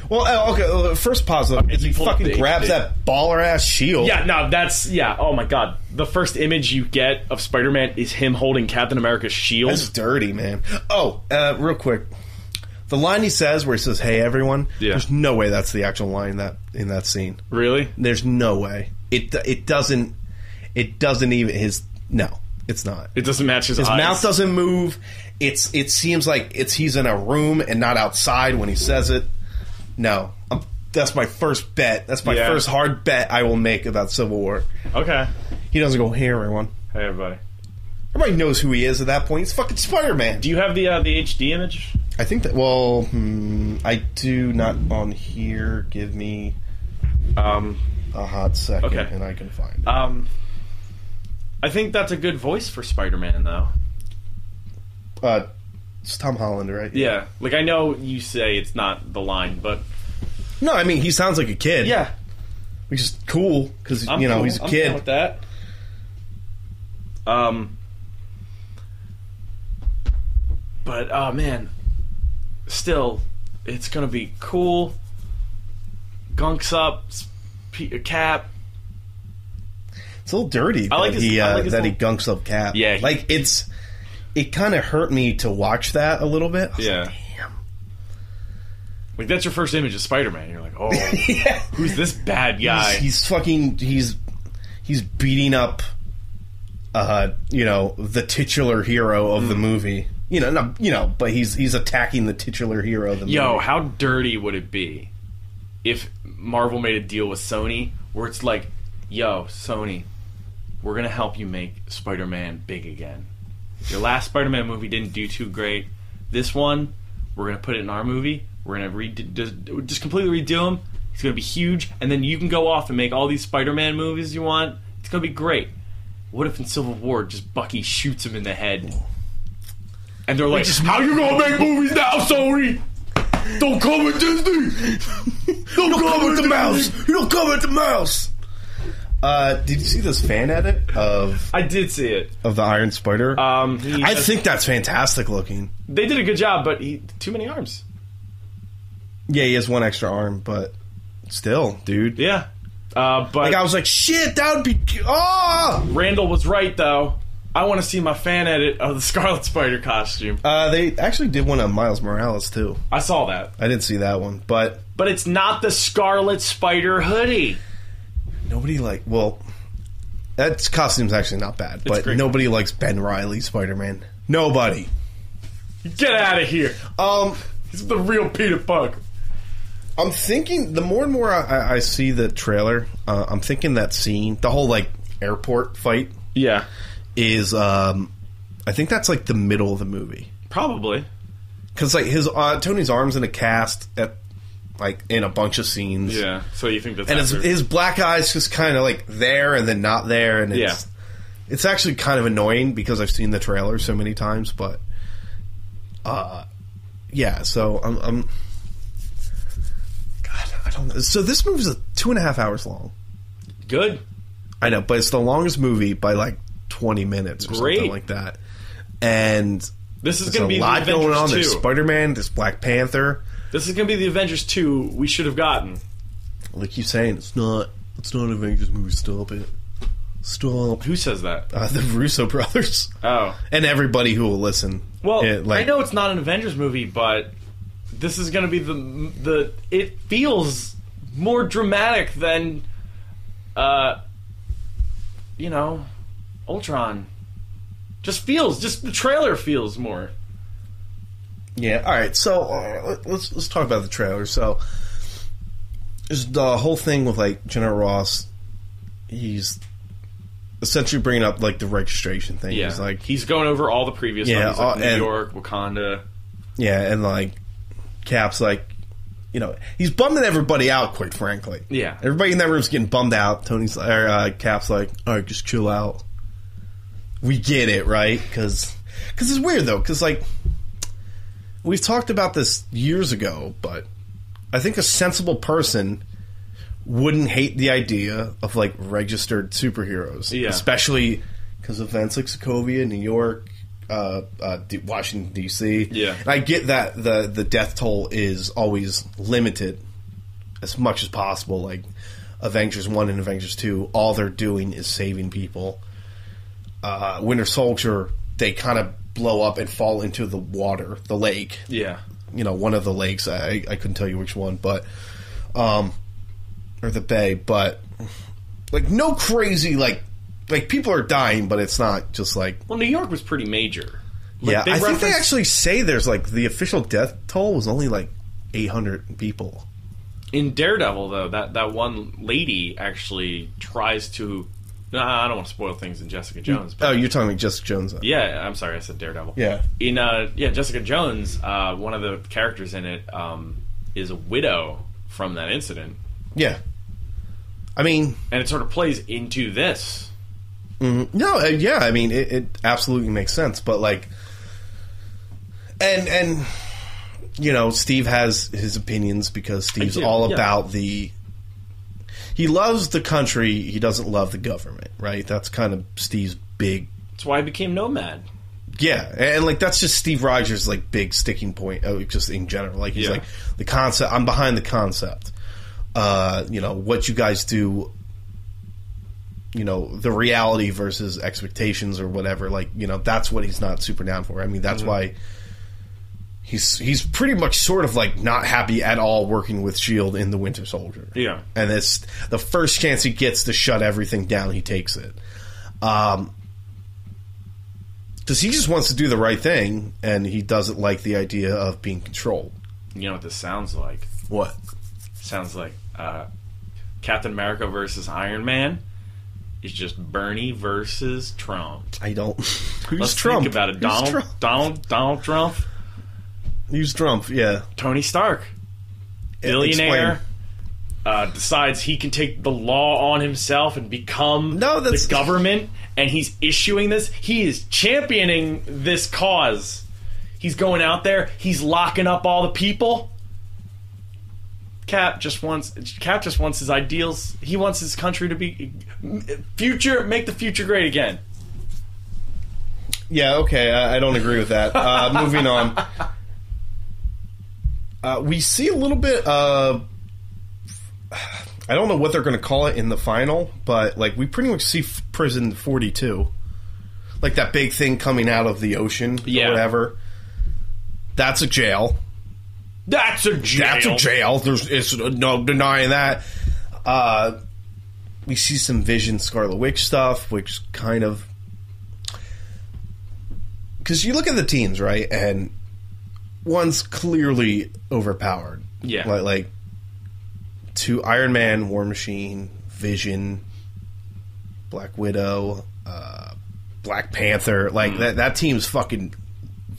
Well, uh, okay. Uh, first positive is he fucking grabs that baller ass shield. Yeah, no, that's yeah. Oh my god, the first image you get of Spider-Man is him holding Captain America's shield. that's dirty, man. Oh, uh, real quick, the line he says where he says "Hey, everyone." Yeah. There's no way that's the actual line in that in that scene. really? There's no way. It it doesn't. It doesn't even his no. It's not. It doesn't match his, His eyes. mouth doesn't move. It's it seems like it's he's in a room and not outside when he says it. No, Um that's my first bet. That's my Yeah. first hard bet I will make about Civil War. Okay. He doesn't go, "Hey, everyone." Hey everybody. Everybody knows who he is at that point. He's fucking Spider Man. Do you have the uh, the HD image? I think that. Well, hmm, I do not on here. Give me Um, a hot second, Okay. and I can find. it. um, I think that's a good voice for Spider-Man, though. Uh, it's Tom Holland, right? Yeah, like I know you say it's not the line, but No, I mean he sounds like a kid. yeah, which is cool because I'm you know cool. he's a I'm kid. with that. Um, but oh man, still, it's gonna be cool. Gunks up, sp- cap. It's a little dirty I like that his- he I uh, like his that he gunks up Cap. Yeah, like it's it kind of hurt me to watch that a little bit. I was Yeah. like, damn. Like that's your first image of Spider-Man. You're like, oh, Yeah. who's this bad guy? He's, he's fucking he's he's beating up uh you know the titular hero of the movie. You know, no, you know, but he's he's attacking the titular hero of the Yo, movie. how dirty would it be if Marvel made a deal with Sony where it's like, yo, Sony, we're gonna help you make Spider-Man big again. Your last Spider-Man movie didn't do too great. This one, we're gonna put it in our movie. We're gonna redo, just, just completely redo him. He's gonna be huge, and then you can go off and make all these Spider-Man movies you want. It's gonna be great. What if in Civil War, just Bucky shoots him in the head, and they're like, "How you gonna make movies now, Sony? Don't come with Disney. Don't, come with the Disney." mouse. You don't cover the mouse. Uh, did you see this fan edit of I did see it. of the Iron Spider? Um, he I think that's fantastic looking. they did a good job, but he too many arms. Yeah, he has one extra arm, but still, dude. Yeah, uh, but Like I was like, shit, that would be. Oh! Randall was right though. I want to see my fan edit of the Scarlet Spider costume. Uh, they actually did one of Miles Morales too. I saw that, I didn't see that one, but but it's not the Scarlet Spider hoodie. Nobody like. Well, That costume's actually not bad, but great. nobody likes Ben Reilly Spider Man. Nobody. Get out of here. Um, He's the real Peter Parker. I'm thinking the more and more I, I see the trailer, uh, I'm thinking that scene, the whole like airport fight, Yeah, is um, I think that's like the middle of the movie probably. because like his uh, Tony's arms in a cast at like in a bunch of scenes, Yeah. So you think that's and his, his black eyes just kind of like there and then not there, and it's Yeah. it's actually kind of annoying because I've seen the trailer so many times, but uh, yeah. So I'm, I'm God, I don't know. So this movie's a two and a half hours long. good? I know, but it's the longest movie by like 20 minutes or Great. something like that. And This is there's going a to be lot the Avengers going on. 2. There's Spider Man, there's Black Panther. This is going to be the Avengers 2 we should have gotten. Like you saying, it's not. It's not an Avengers movie. Stop it. Stop. Who says that? Uh, the Russo brothers Oh. and everybody who will listen. Well, It, like, I know it's not an Avengers movie, but this is going to be the the. It feels more dramatic than, uh, you know, Ultron. Just feels, just the trailer feels more. Yeah. All right. So uh, let- let's let's talk about the trailer. So there's the whole thing with like General Ross. He's essentially bringing up like the registration thing. Yeah, He's like, he's going over all the previous Yeah, ones, like uh, New and- York, Wakanda. Yeah, and like Cap's like, you know, he's bumming everybody out. Quite frankly, Yeah. everybody in that room's getting bummed out. Tony's or, uh, Cap's like, all right, just chill out. We get it, right? Because Because it's weird though. Because like we've talked about this years ago, but I think a sensible person wouldn't hate the idea of like registered superheroes, Yeah. especially because events like Sokovia, New York, uh, uh, D- Washington D.C. Yeah. And I get that the the death toll is always limited as much as possible. Like Avengers One and Avengers Two, all they're doing is saving people. Uh, Winter Soldier, they kind of blow up and fall into the water, the lake Yeah, you know one of the lakes. I, I couldn't tell you which one, but um, or the bay, but like no crazy like like people are dying, but it's not just like well, New York was pretty major. Like, yeah. I think they actually say there's like the official death toll was only like 800 people. in Daredevil though that that one lady actually tries to. No, I don't want to spoil things in Jessica Jones. But Oh, you're talking about Jessica Jones? Though. yeah, I'm sorry, I said Daredevil. Yeah. In uh, yeah, Jessica Jones, uh, one of the characters in it um, is a widow from that incident, yeah. I mean, and it sort of plays into this. No, uh, yeah, I mean it, it absolutely makes sense, but like, and and you know, Steve has his opinions because Steve's all yeah. about the. He loves the country. He doesn't love the government, right? That's kind of Steve's big. That's why I became Nomad. Yeah, and, like that's just Steve Rogers' like big sticking point, uh, just in general. Like he's Yeah. like the concept. I'm behind the concept. Uh, you know what you guys do you know the reality versus expectations or whatever like you know that's what he's not super down for i mean that's why he's he's pretty much sort of like not happy at all working with shield in the winter soldier Yeah. and it's the first chance he gets to shut everything down he takes it um because he just wants to do the right thing and he doesn't like the idea of being controlled You know what this sounds like? what Sounds like uh, Captain America versus Iron Man is just Bernie versus Trump. i don't who's Let's trump think about it. Donald, trump? Donald, Donald Trump, who's trump yeah Tony Stark, billionaire, uh, decides he can take the law on himself and become No, that's- the government, and he's issuing this. He is championing this cause. He's going out there. He's locking up all the people. Cap just wants Cap just wants his ideals. He wants his country to be future, make the future great again. Yeah, okay, I, I don't agree with that. Uh, moving on. Uh, we see a little bit of. I don't know what they're going to call it in the final, but like we pretty much see f- Prison 42. Like that big thing coming out of the ocean Yeah. or whatever. That's a jail. That's a jail. That's a jail. There's it's no denying that. Uh, we see some Vision Scarlet Witch stuff, which kind of because you look at the teams right, and one's clearly overpowered. Yeah. like like to Iron Man, War Machine, Vision, Black Widow, uh, Black Panther. Like that that team's fucking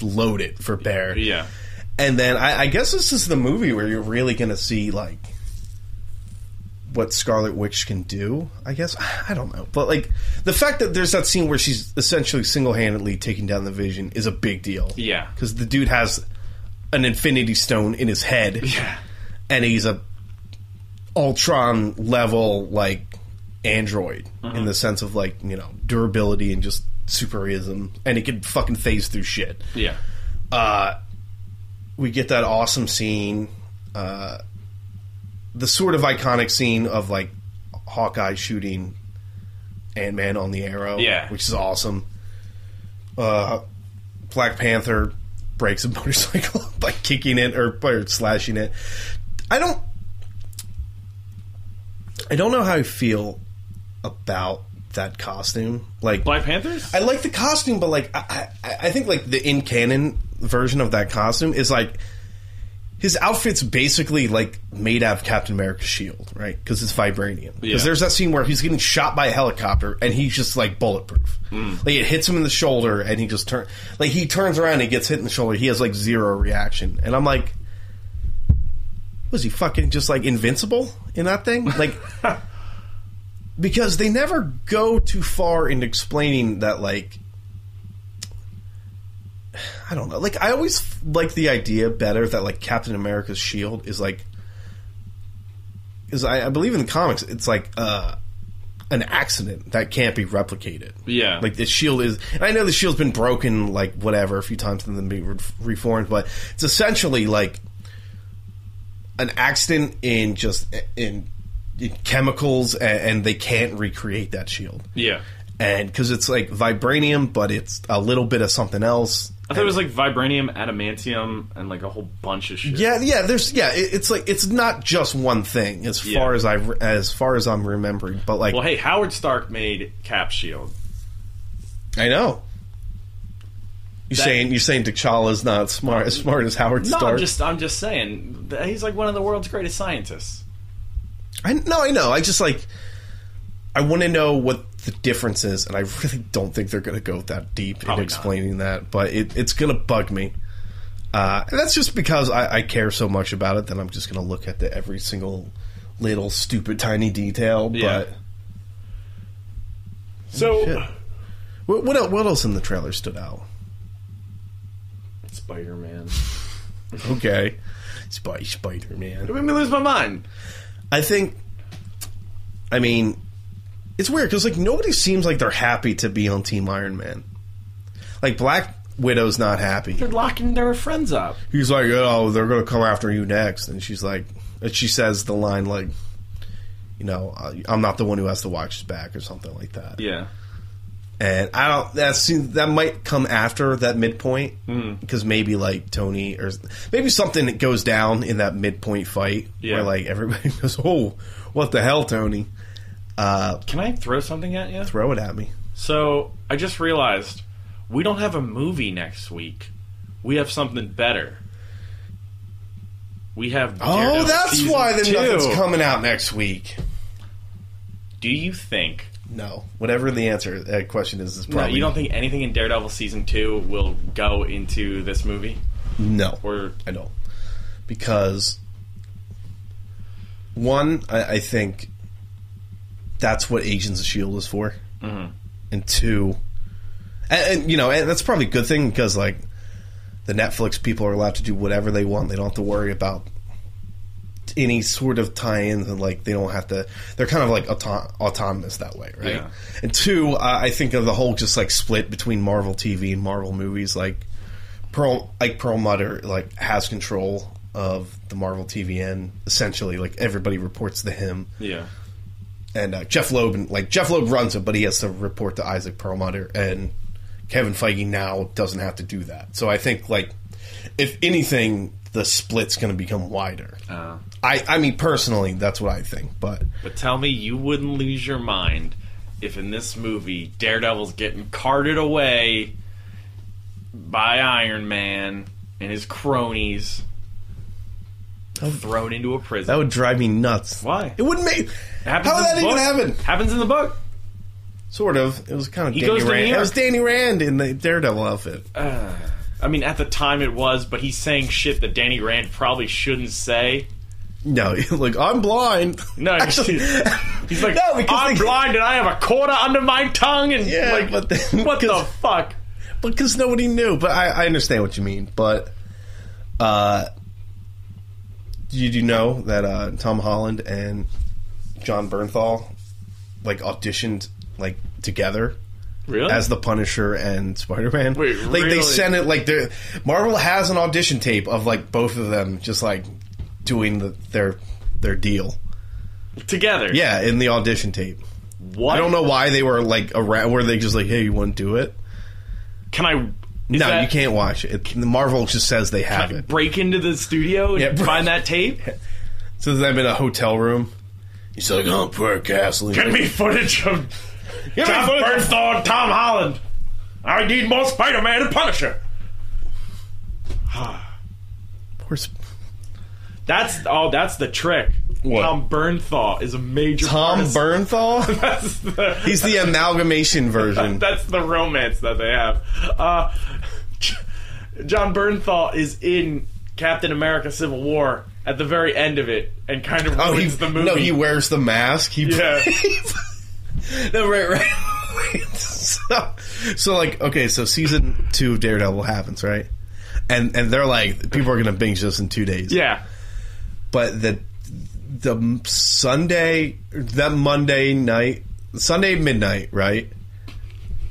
loaded for bear. Yeah. And then I, I guess this is the movie where you're really going to see like what Scarlet Witch can do. I guess I don't know, but like the fact that there's that scene where she's essentially single handedly taking down the Vision is a big deal. Yeah. because the dude has an Infinity Stone in his head, Yeah. and he's a Ultron level like android in the sense of like you know durability and just superism, and he can fucking phase through shit Yeah. uh, we get that awesome scene, uh, the sort of iconic scene of like Hawkeye shooting Ant Man on the arrow, Yeah. which is awesome. Uh, Black Panther breaks a motorcycle by kicking it or, or slashing it. I don't, I don't know how I feel about that costume. Like Black Panthers? I like the costume, but like I, I, I think like the in canon version of that costume is like his outfit's basically like made out of Captain America's shield, right? Because it's vibranium. Because Yeah. there's that scene where he's getting shot by a helicopter and he's just like bulletproof. Hmm. Like it hits him in the shoulder and he just turn like he turns around and he gets hit in the shoulder. He has like zero reaction, and I'm like, was he fucking just like invincible in that thing? Like. because they never go too far into explaining that like I don't know. Like I always f- like the idea better that like Captain America's shield is like is I, I believe in the comics it's like uh an accident that can't be replicated. Yeah. Like the shield is, and I know the shield's been broken like whatever a few times and then be re- reformed, but it's essentially like an accident in just in, in chemicals, and, and they can't recreate that shield. yeah. And because it's like vibranium, but it's a little bit of something else. I thought it was like vibranium, adamantium, and like a whole bunch of shit. Yeah, yeah. There's yeah. It, it's like it's not just one thing as Yeah. far as I as far as I'm remembering, but like Well, hey, Howard Stark made Cap Shield. I know. You're That- saying you're saying T'Challa's not smart as smart as Howard No, Stark. I'm just I'm just saying he's like one of the world's greatest scientists. I no, I know. I just like I want to know what the differences, and I really don't think they're going to go that deep Probably in explaining that. But it, it's going to bug me. Uh, and that's just because I, I care so much about it that I'm just going to look at the every single little stupid tiny detail. Yeah. But So Shit. what what, what else in the trailer stood out? Spider Man. Okay, Spy Spider Man. It made me lose my mind. I think. I mean, it's weird because like nobody seems like they're happy to be on Team Iron Man. Like Black Widow's not happy. They're locking their friends up. He's like, "Oh, they're gonna come after you next," and she's like, and she says the line like, "You know, I'm not the one who has to watch his back" or something like that. Yeah. And I don't. That seems that might come after that midpoint hmm. because maybe like Tony or maybe something that goes down in that midpoint fight Yeah. where like everybody goes, "Oh, what the hell, Tony?" Uh, Can I throw something at you? throw it at me. So I just realized we don't have a movie next week. We have something better. We have. Oh, that's season why then two. nothing's coming out next week. Do you think? No, whatever the answer that question is is No, probably you don't think anything in Daredevil season two will go into this movie? no. Or I don't because one, I, I think that's what Agents of Shield is for, Mhm. and two, and, and you know, and that's probably a good thing because like the Netflix people are allowed to do whatever they want; they don't have to worry about any sort of tie-ins, and like they don't have to. They're kind of like auto- autonomous that way, right? Yeah. And two, uh, I think of the whole just like split between Marvel TV and Marvel movies, like. Pearl like Perlmutter like has control of the Marvel TVN essentially like everybody reports to him yeah, and uh, Jeff Loeb like Jeff Loeb runs it but he has to report to Isaac Perlmutter and Kevin Feige now doesn't have to do that so I think like if anything the split's going to become wider. Uh, I I mean personally, that's what I think. But but tell me you wouldn't lose your mind if in this movie Daredevil's getting carted away by Iron Man and his cronies, thrown into a prison. that would drive me nuts. Why? It wouldn't make. It How would that even book. happen? Happens in the book. Sort of. It was kind of He Danny goes to New Rand. It York. was Danny Rand in the Daredevil outfit. I mean, at the time it was, but he's saying shit that Danny Rand probably shouldn't say. No, like I'm blind. No, Actually, he's like, No, because I'm they- blind and I have a quarter under my tongue, and Yeah, like, but then- what the fuck? because nobody knew. But I, I understand what you mean. But uh, did you know that uh, Tom Holland and Jon Bernthal like auditioned like together Really? as the Punisher and Spider Man? Wait, like they sent it like Marvel has an audition tape of like both of them just like doing the, their their deal. Together. Yeah, in the audition tape. What? I don't know why they were like around. Were they just like, "Hey, you want to do it?" Can I? Is no, that- you can't watch it. it. Marvel just says they have it. break into the studio and Yeah, bro. find that tape. So them in a hotel room. He's like, "Oh, poor Castle." Get me footage of Give me footage. Bernthal and Tom Holland. I need more Spider-Man and Punisher. Poor Sp- That's oh, that's the trick. What? Tom Bernthal is a major Tom part of- Bernthal. That's the, He's the amalgamation version. That's the romance that they have. Uh, Jon Bernthal is in Captain America: Civil War at the very end of it, and kind of Oh, he ruins the movie. no, he wears the mask. He Yeah. no, right, right. so, so, like, okay, so season two of Daredevil happens, right? And and they're like, people are gonna binge this in two days. yeah, but the the Sunday that Monday night Sunday midnight right?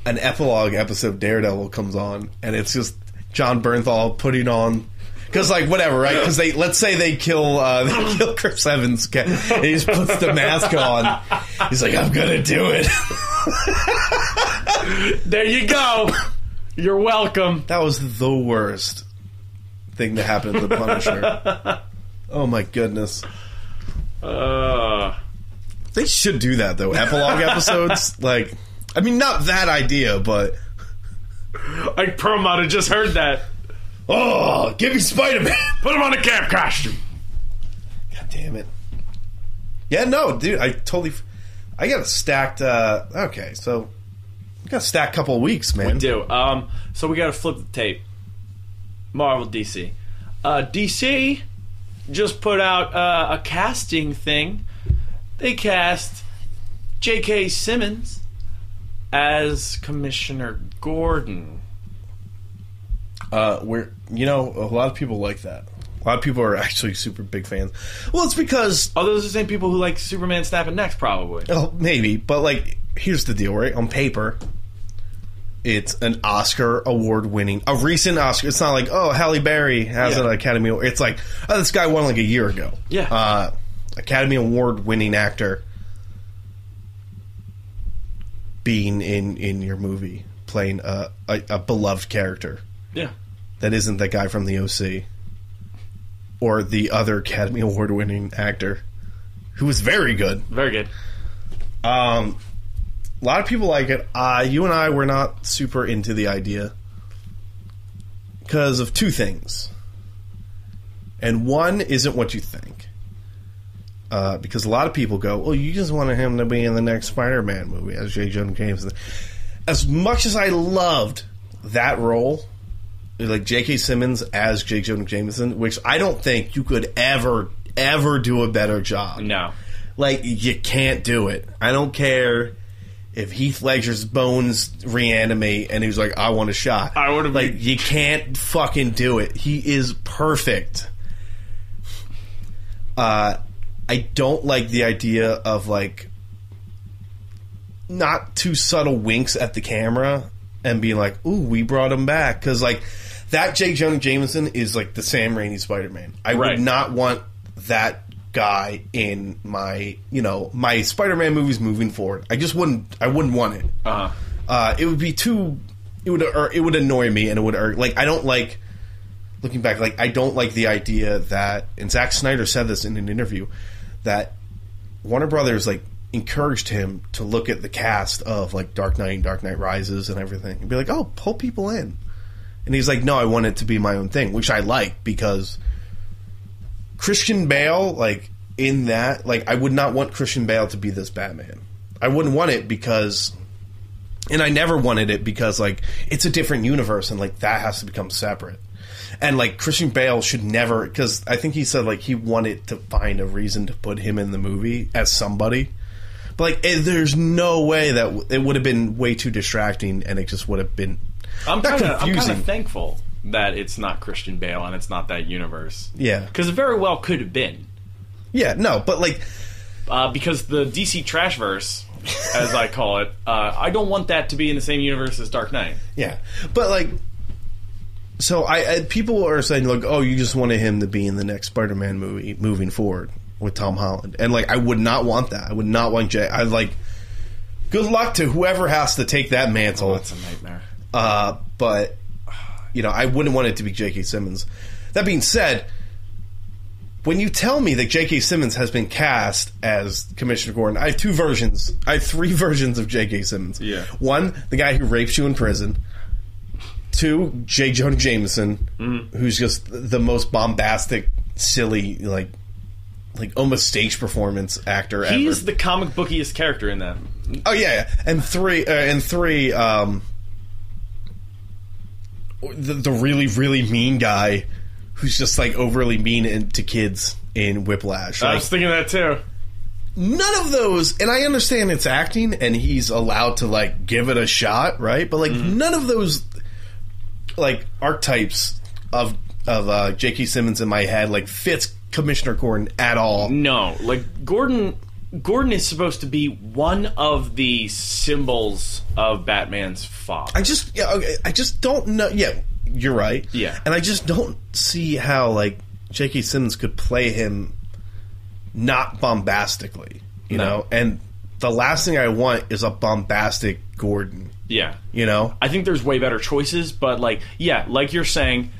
An epilogue episode of Daredevil comes on and it's just Jon Bernthal putting on because like whatever right? Because they let's say they kill uh, they kill Chris Evans ca- and he just puts the mask on. He's like I'm gonna do it. There you go. You're welcome. that was the worst thing to happen to the Punisher. Oh my goodness Uh, They should do that though. Epilogue episodes, like, I mean, not that idea, but like have just heard that. oh, give me Spider Man. Put him on a camp costume. God damn it. Yeah, no, dude, I totally. f- I got a stacked. uh Okay, so I got a stacked couple of weeks, man. We do. Um, so we got to flip the tape. Marvel, DC. Uh, DC just put out uh, a casting thing. They cast J.K. Simmons as Commissioner Gordon. Uh, where you know a lot of people like that. A lot of people are actually super big fans. Well, it's because Oh, those are the same people who like Superman snapping necks, probably. Oh, maybe, but like, here's the deal, right? On paper, it's an Oscar award winning, a recent Oscar. It's not like, oh, Halle Berry has Yeah. an Academy Award. It's like, oh, this guy won like a year ago. Yeah. Uh, Academy Award winning actor being in in your movie, playing a, a, a beloved character Yeah. that isn't the guy from the OC or the other Academy Award winning actor who was very good. Very good. Um, a lot of people like it. Uh, you and I were not super into the idea because of two things. And one isn't what you think. Uh, because a lot of people go, well, you just wanted him to be in the next Spider Man movie as J. Jonah Jameson. As much as I loved that role, like J.K. Simmons as J. Jonah Jameson, which I don't think you could ever, ever do a better job. No. Like you can't do it. I don't care if Heath Ledger's bones reanimate and he's like, "I want a shot." I would've like been- you can't fucking do it. He is perfect. Uh, I don't like the idea of like not too subtle winks at the camera and being like, "Ooh, we brought him back," because like that J. Jonah Jameson is like the Sam Raimi Spider Man. I Right. would not want that guy in my you know my Spider Man movies moving forward. I just wouldn't. I wouldn't want it. Uh huh. Uh, it would be too. It would or it would annoy me and it would. Like I don't like looking back, like I don't like the idea that, and Zack Snyder said this in an interview that Warner Brothers like encouraged him to look at the cast of like Dark Knight and Dark Knight Rises and everything and be like, oh, pull people in. And he's like, no, I want it to be my own thing, which I like because Christian Bale, like in that, like I would not want Christian Bale to be this Batman. I wouldn't want it because, and I never wanted it because like it's a different universe and like that has to become separate. And like Christian Bale should never, because I think he said like he wanted to find a reason to put him in the movie as somebody. But like, eh, there's no way that w- it would have been way too distracting, and it just would have been I'm kind of I'm kind of thankful that it's not Christian Bale and it's not that universe. Yeah. because it very well could have been. yeah, no, but like Uh, because the DC Trashverse, as I call it, uh, I don't want that to be in the same universe as Dark Knight. Yeah, but like, so I, I people are saying like, oh, you just wanted him to be in the next Spider-Man movie moving forward with Tom Holland, and like, I would not want that. I would not want Jay. I like. Good luck to whoever has to take that mantle. That's a nightmare. Uh, but you know, I wouldn't want it to be J.K. Simmons. That being said, when you tell me that J.K. Simmons has been cast as Commissioner Gordon, I have two versions. I have three versions of J.K. Simmons. Yeah. One, the guy who rapes you in prison. Two, J. Jonah Jameson, Mm-hmm. who's just the most bombastic, silly, like, like almost stage performance actor ever. He's the comic bookiest character in that. Oh yeah, yeah. and three, uh, and three, um, the, the really really mean guy who's just like overly mean in, to kids in Whiplash. I Like, was thinking that too. none of those, and I understand it's acting, and he's allowed to like give it a shot, right? But like none of those like archetypes of of uh, J.K. Simmons in my head like fits Commissioner Gordon at all. No, like Gordon. Gordon is supposed to be one of the symbols of Batman's father. I just, yeah, okay, I just don't know. Yeah, you're right. Yeah. and I just don't see how like J.K. Simmons could play him not bombastically, you No. know. And the last thing I want is a bombastic Gordon, yeah, you know. I think there's way better choices, but like, yeah, like you're saying,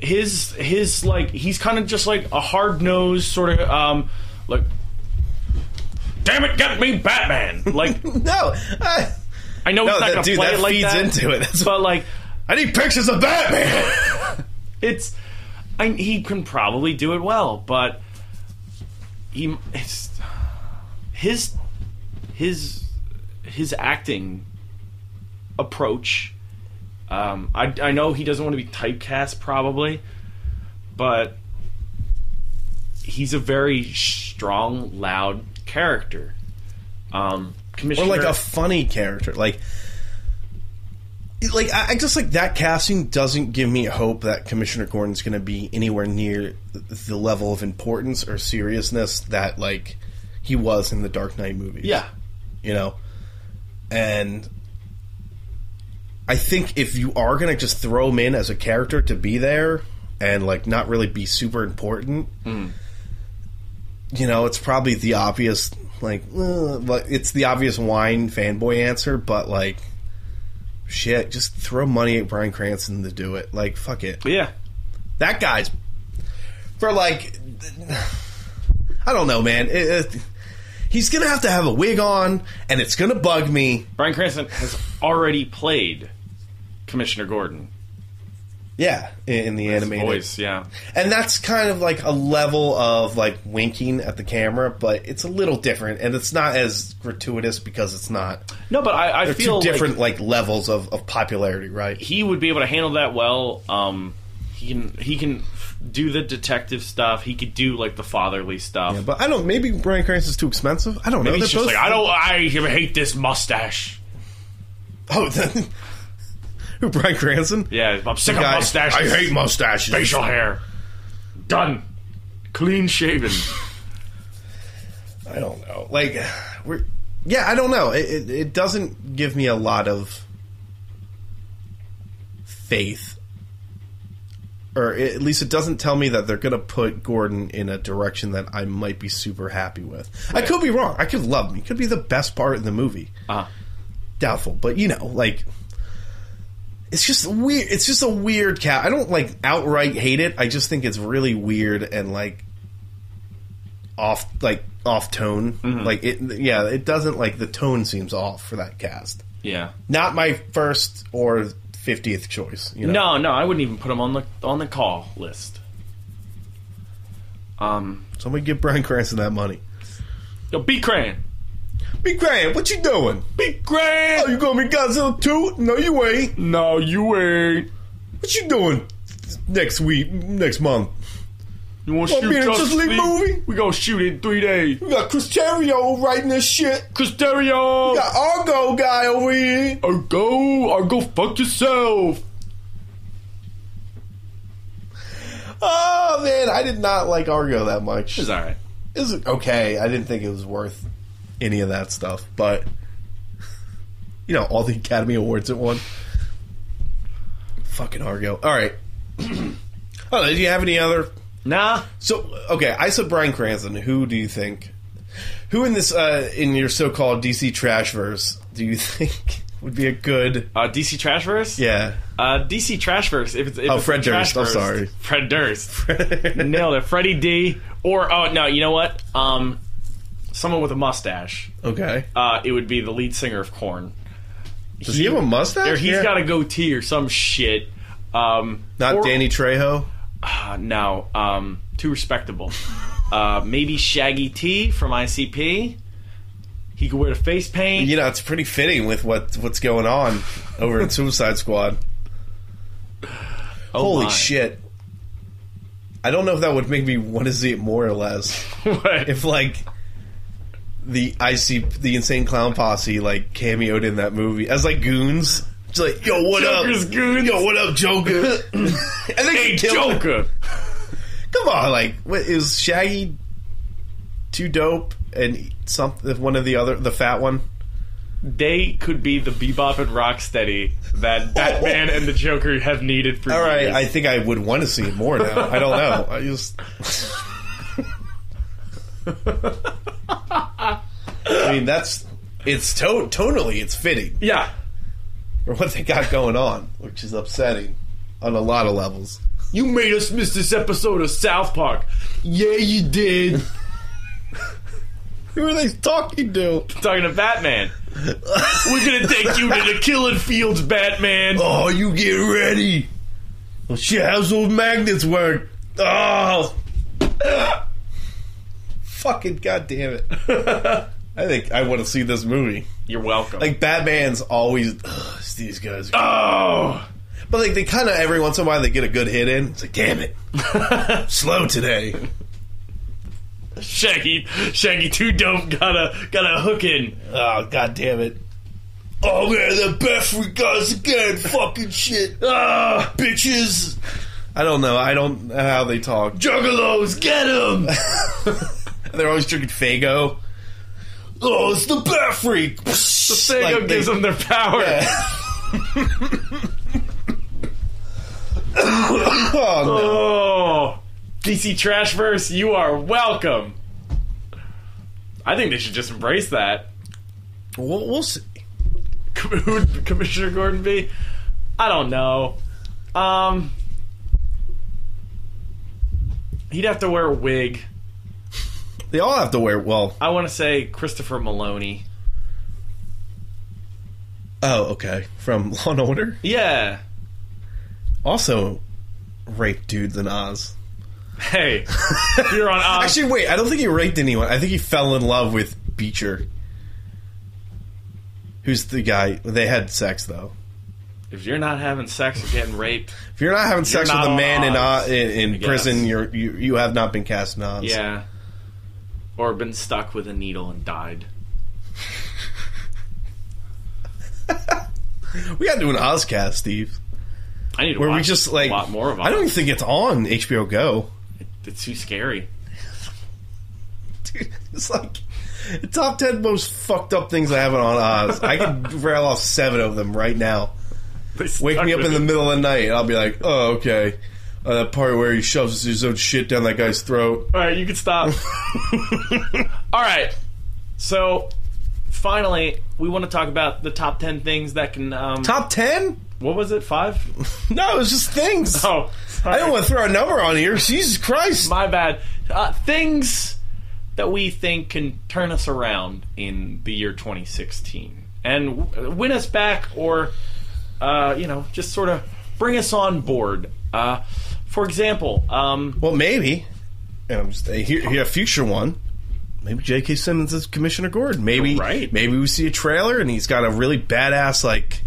his his like he's kind of just like a hard nosed sort of um like, damn it, get me Batman. Like No, I, I know No, he's not that- gonna dude, play that it like feeds that, into it. That's- but like I need pictures of Batman. it's I, he can probably do it well, but he it's his his his acting approach. Um, I I know he doesn't want to be typecast probably, but he's a very strong, loud character. Um, Commissioner, or like a funny character, like. Like I I just like that casting doesn't give me hope that Commissioner Gordon's going to be anywhere near the level of importance or seriousness that like he was in the Dark Knight movies. yeah, you know, and I think if you are going to just throw him in as a character to be there and like not really be super important, you know, it's probably the obvious like, uh, it's the obvious wine fanboy answer, but like. Shit, just throw money at Bryan Cranston to do it. Like, fuck it. yeah. That guy's for like, I don't know, man. It, it, he's gonna have to have a wig on, and it's gonna bug me. Bryan Cranston has already played Commissioner Gordon. Yeah, in, in the animated, Voice, yeah. and that's kind of like a level of like winking at the camera, but it's a little different, and it's not as gratuitous because it's not. No, but I, I feel two different like like, levels of, of popularity, right? he would be able to handle that well. Um, he can he can do the detective stuff. He could do like the fatherly stuff. But I don't. Maybe Bryan Cranston's too expensive. I don't know. He's just both- like I don't. I hate this mustache. Oh, who? Bryan Cranston? Yeah, I'm sick of Guy- mustaches. I hate mustaches. facial hair. Done. Clean shaven. I don't know. Like, we're yeah, I don't know. It, it, it doesn't give me a lot of faith, or at least it doesn't tell me that they're going to put Gordon in a direction that I might be super happy with. I could be wrong. I could love him. He could be the best part in the movie. Uh, Doubtful, but you know, like. It's just weird. It's just a weird cat. I don't like outright hate it. I just think it's really weird and like off, like off tone. Mm-hmm. Like it, yeah, it doesn't like the tone seems off for that cast. Yeah. Not my first or fiftieth choice. You know? No, no, I wouldn't even put him on the on the call list. Um, somebody give Bryan Cranston that money. yo, B Cran, Be Grant, what you doing? B Cran. Oh, you gonna be Godzilla too? No, you ain't. no, you ain't. What you doing next week? Next month? You want to shoot be in a Justice Justice League movie? We gonna shoot it in three days. We got Chris Terrio writing this shit. Chris Terrio, We got Argo guy over here. Argo, Argo, fuck yourself. Oh man, I did not like Argo that much. It's all right. It was okay. I didn't think it was worth any of that stuff, but you know, all the Academy Awards it won. Fucking Argo. All right. oh, did you have any other? Nah, So okay, I said Bryan Cranston. Who do you think? Who in this uh, in your so-called DC Trashverse do you think would be a good? uh, DC Trashverse. Yeah. Uh, DC Trashverse. If it's if Oh, it's Fred Durst, I'm Trashverse, sorry. Fred Durst. Nailed it. Freddie D. Or oh no, you know what? Um, someone with a mustache. okay. Uh, it would be the lead singer of Korn. Does he have a mustache? Or he's Yeah. got a goatee or some shit. Um, Not or- Danny Trejo. Uh, no, um, too respectable. uh, maybe Shaggy T from ICP. He could wear the face paint. You know, it's pretty fitting with what what's going on over in Suicide Squad. Oh Holy my. shit! I don't know if that would make me want to see it more or less. What? If like the IC, the Insane Clown Posse, like cameoed in that movie as like goons. It's like, yo, what Joker's up? goons. Yo, what up, Joker? and they Hey, can kill him. Joker. Come on, like, what, is Shaggy 2 Dope? And some one of the other, the fat one. They could be the Bebop and Rocksteady that Batman and the Joker have needed for All right, years. I think I would want to see it more now. I don't know. I just. I mean, that's it's to- tonally it's fitting yeah. for what they got going on, which is upsetting on a lot of levels. You made us miss this episode of South Park. Yeah, you did. Who are they talking to? Talking to Batman. We're gonna take you to the killing fields, Batman. Oh, you get ready. Well, shit, how's those magnets work? Oh, fucking goddamn it! I think I want to see this movie. You're welcome. Like Batman's always Ugh, it's these guys, oh, but like they kind of every once in a while they get a good hit in. It's like, damn it, slow today. Shaggy, Shaggy, too dope. Got a got a hook in. Oh god damn it! Oh man, the best we guys again. Fucking shit, Ah, bitches. I don't know. I don't know how they talk. juggalos, get him. They're always drinking Faygo. Oh, it's the Bat Freak. The Faygo Like they- gives them their power. oh no. Oh, DC Trashverse, you are welcome. I think they should just embrace that. We'll, we'll see. Who would Commissioner Gordon be? I don't know. Um, he'd have to wear a wig. They all have to wear. Well, I want to say Christopher Meloni. oh, okay. From Law and Order. Yeah. Also, raped dudes in Oz. Hey, you're on Oz. Actually, wait. I don't think he raped anyone. I think he fell in love with Beecher. Who's the guy? They had sex though. if you're not having sex or getting raped, If you're not having sex not with a man in uh, Oz, in, in guess. prison, you're you you have not been cast in Oz. yeah, or been stuck with a needle and died. we got to do an Ozcast, Steve. I need to Where watch we just like a lot more of them. I don't even think it's on HBO Go. It's too scary. Dude, it's like the top ten most fucked up things I have on Oz. I could rail off seven of them right now. Wake me up in the middle of the night, and I'll be like, "Oh, okay." Uh, that part where he shoves his own shit down that guy's throat. All right, you can stop. All right. So, finally, we want to talk about the top 10 things that can um, Top ten? What was it? Five? No, it was just things. Oh, I don't want to throw a number on here. Jesus Christ. My bad. Uh, things that we think can turn us around in the year 2016 and w- win us back, or uh, you know, just sort of bring us on board. Uh, for example, um, Well, maybe. And I'm just, here, here, a future one. Maybe J.K. Simmons is Commissioner Gordon. Maybe, Right. maybe we see a trailer and he's got a really badass like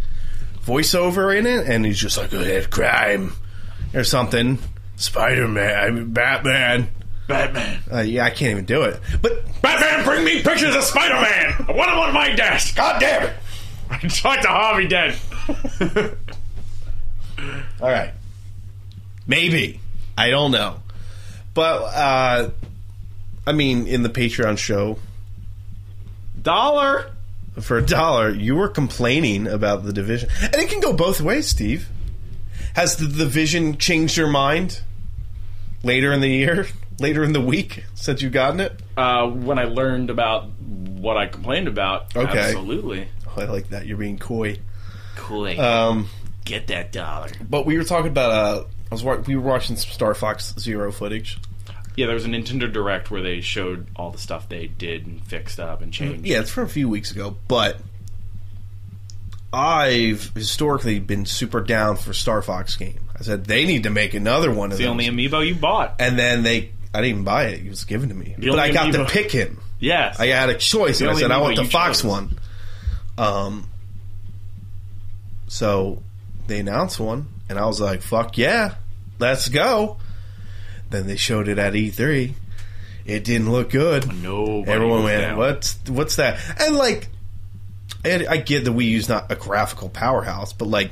voiceover in it, and he's just like, "Go ahead, crime," or something. Spider Man, I mean, Batman. Batman. Uh, yeah, I can't even do it. But Batman, bring me pictures of Spider-Man. I want them on my desk. God damn it! I talked to Harvey Dent. all right, maybe I don't know. But uh, I mean, in the Patreon show, Dollar. for a dollar, you were complaining about the division, and it can go both ways. Steve, has the division changed your mind later in the year, later in the week since you've gotten it? Uh, when I learned about what I complained about, Okay. absolutely. Oh, I like that. You're being coy. Cool. Um, Get that dollar. but we were talking about. Uh, I was wa- we were watching some Star Fox Zero footage. Yeah, there was a Nintendo Direct where they showed all the stuff they did and fixed up and changed. Yeah, it's from a few weeks ago, but I've historically been super down for Star Fox game. I said they need to make another one of It's the those. only amiibo you bought. and then they, I didn't even buy it; it was given to me. The But I got to pick him. Yes. I had a choice, The and I said I want the Fox chose. one. Um, so they announced one, and I was like, "Fuck yeah, let's go!" Then they showed it at E3. It didn't look good. No, Everyone went, down. "What's what's that?" And like, and I get the Wii U's not a graphical powerhouse, but like,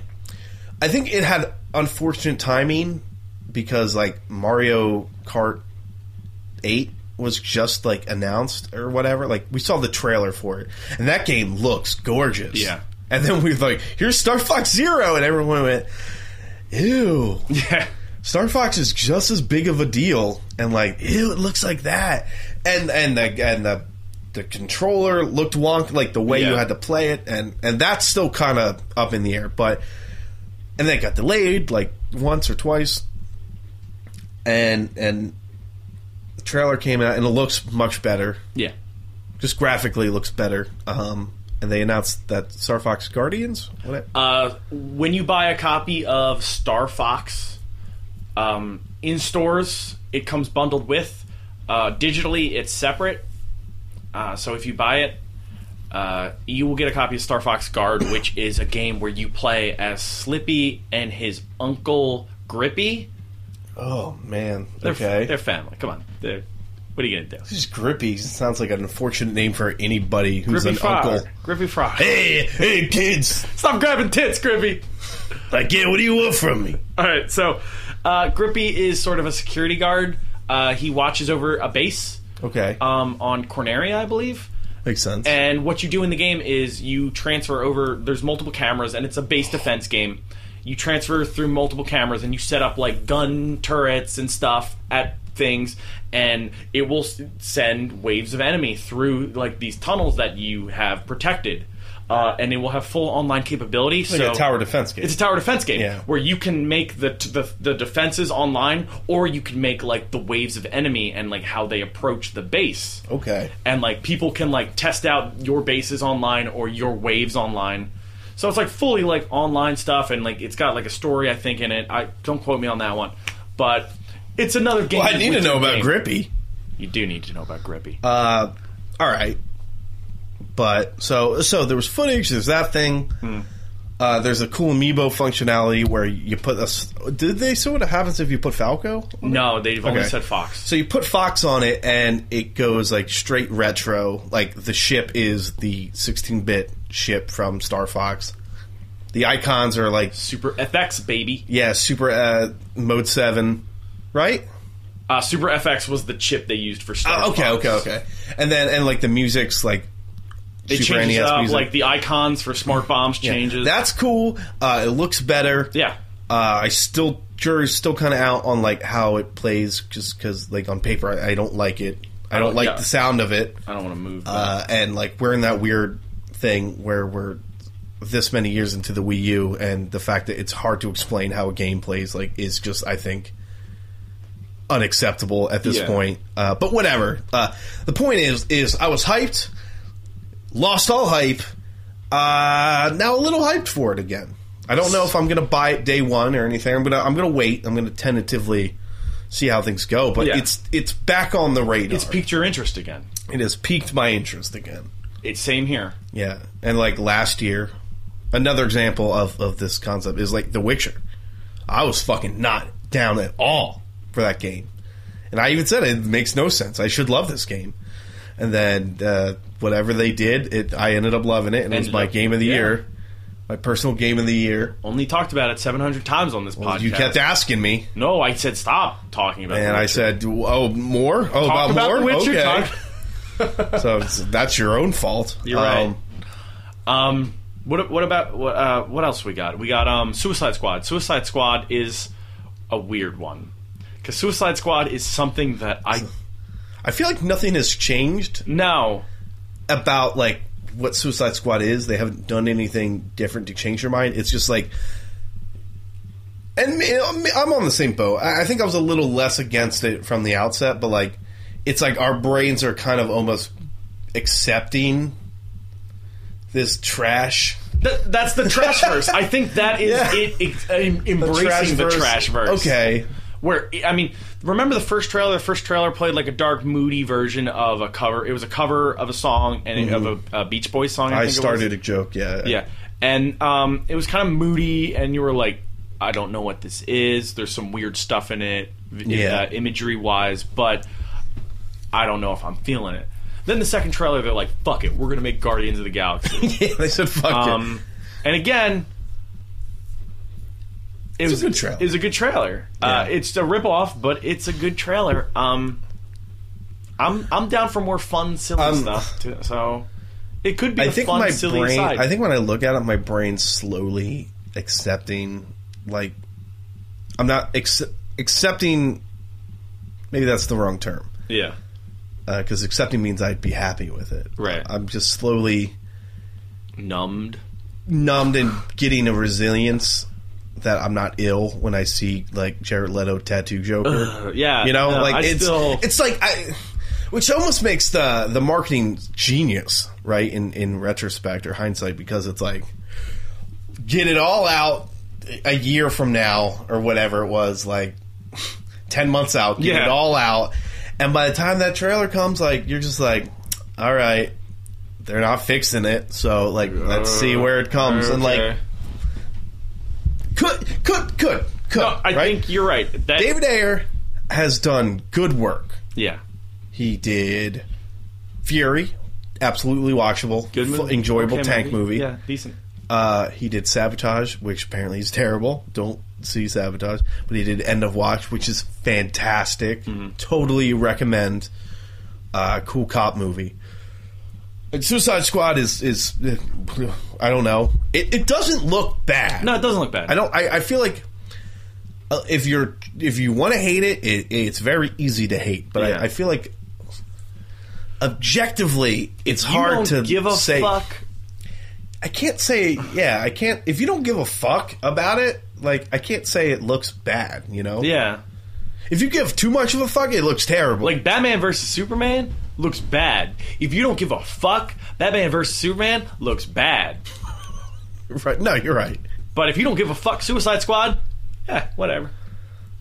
I think it had unfortunate timing because like Mario Kart Eight was just like announced or whatever. Like we saw the trailer for it, and that game looks gorgeous. Yeah. And then we were like, "Here's Star Fox Zero, and everyone went, "Ew." Yeah. Star Fox is just as big of a deal, and like, ew, it looks like that, and and the and the the controller looked wonk, like the way you had to play it, and and that's still kind of up in the air, but and then it got delayed like once or twice, and and the trailer came out and it looks much better, Yeah. just graphically looks better, um, and they announced that Star Fox Guardians, what? Uh, when you buy a copy of Star Fox um, in stores, it comes bundled with. Uh, digitally, it's separate. Uh, so if you buy it, uh, you will get a copy of Star Fox Guard, which is a game where you play as Slippy and his uncle Grippy. oh man, They're, okay, they're family. Come on. They're, what are you to do? Just Grippy sounds like an unfortunate name for anybody who's Grippy an Frog. uncle. Grippy Frog. Hey, hey, kids! Stop grabbing tits, Grippy. Like, yeah, what do you want from me? All right, so uh, Grippy is sort of a security guard. Uh, he watches over a base Okay, um, on Corneria, I believe. makes sense. And what you do in the game is you transfer over. There's multiple cameras, and it's a base defense game. You transfer through multiple cameras, and you set up like gun turrets and stuff at things, and it will s- send waves of enemy through like these tunnels that you have protected. Uh, and it will have full online capability. like so a tower defense game. it's a tower defense game Yeah. where you can make the, the the defenses online, or you can make like the waves of enemy and like how they approach the base, okay, and like people can like test out your bases online or your waves online. So it's like fully like online stuff, and like it's got like a story I think in it. I don't quote me on that one, but it's another game. well, I need to know about game. Grippy. You do need to know about Grippy. Uh, all right, but so so there was footage. There's that thing. Hmm. Uh, there's a cool amiibo functionality where you put us. Did they say what happens if you put Falco? no, they've only Okay. said Fox. So you put Fox on it, and it goes like straight retro. Like the ship is the 16-bit ship from Star Fox. The icons are like Super FX baby. yeah, Super uh, Mode Seven, right? Uh, Super FX was the chip they used for Star Uh, okay, Fox. okay, okay. And then and like the music's like It Super changes NES up, music. like the icons for smart bombs Yeah. changes. That's cool. Uh, it looks better. yeah, Uh, I still jury's still kind of out on like how it plays, just because like on paper I, I don't like it. I don't don't- like yeah. the sound of it. I don't want to move. uh, and like wearing that weird thing where we're this many years into the Wii U, and the fact that it's hard to explain how a game plays, like, is just I think unacceptable at this Yeah. point. Uh, but whatever. Uh, the point is, is I was hyped, lost all hype. Uh, now a little hyped for it again. I don't know if I'm gonna buy it day one or anything. I'm gonna I'm gonna wait. I'm gonna tentatively see how things go. But Yeah. it's it's back on the radar. It's piqued your interest again. it has piqued my interest again. It's same here. Yeah, and like last year, another example of of this concept is like The Witcher. I was fucking not down at all for that game, and I even said it makes no sense. I should love this game, and then uh, whatever they did, it I ended up loving it, and it was my up- game of the yeah. year, my personal game of the year. Only talked about it 700 times on this podcast. You kept asking me, No, I said stop talking about. It. And I said, "Oh, more? Oh, Talk about, about more? Witcher. okay." so that's your own fault. You're right. Um, what what about what uh, what else we got? We got um Suicide Squad. Suicide Squad is a weird one because Suicide Squad is something that I I feel like nothing has changed no about like what Suicide Squad is. They haven't done anything different to change your mind. It's just like, and I'm on the same boat. I I think I was a little less against it from the outset, but like, it's like our brains are kind of almost accepting this trash. Th- that's the trash verse. I think that is Yeah. it, it, em- embracing the trash verse. Okay. Where I mean, remember the first trailer? The first trailer played like a dark, moody version of a cover. It was a cover of a song and it- of a, a Beach Boys song. I, Mm-hmm. I it started a joke. Yeah. Yeah, and um, it was kind of moody, and you were like, I don't know what this is. There's some weird stuff in it, Yeah. uh, imagery wise, but I don't know if I'm feeling it. Then the second trailer, they're like, "Fuck it, we're gonna make Guardians of the Galaxy." Yeah, they said fuck um, and again, it It's a was good trailer. It was a good trailer. Uh, it's a rip off, but it's a good trailer. Um, I'm I'm down for more fun, silly Um, stuff. Too, so it could be I a think fun, my silly brain. side. I think when I look at it, my brain's slowly accepting. Like, I'm not ex- accepting. Maybe that's the wrong term yeah. because accepting means I'd be happy with it. Right. I'm just slowly numbed. numbed and getting a resilience that I'm not ill when I see like Jared Leto tattoo Joker. Yeah, You know, no, like I it's still, it's like I, which almost makes the the marketing genius, right? In in retrospect or hindsight, because it's like get it all out a year from now or whatever it was, like ten months out, get Yeah. it all out, and by the time that trailer comes, like you're just like, all right. They're not fixing it, so like let's see uh, where it comes. And like Okay. Could could could could no, I right? think you're right. That, David Ayer has done good work. yeah, He did Fury, absolutely watchable, good movie, enjoyable Okay tank movie. Yeah, decent. Uh, he did Sabotage, which apparently is terrible. Don't see Sabotage, but he did End of Watch, which is fantastic. Mm-hmm. Totally recommend. Uh, cool cop movie. Suicide Squad is is I don't know. It, it doesn't look bad. No, it doesn't look bad. I don't. I, I feel like uh, if you're if you want to hate it, it, it's very easy to hate. But Yeah. I, I feel like objectively, it's You hard don't to give a say. fuck. I can't say. Yeah, I can't. If you don't give a fuck about it, like I can't say it looks bad. You know. Yeah, If you give too much of a fuck, it looks terrible. like Batman versus Superman looks bad. If you don't give a fuck, Batman versus Superman looks bad. right? No, you're right. But if you don't give a fuck, Suicide Squad, yeah, whatever.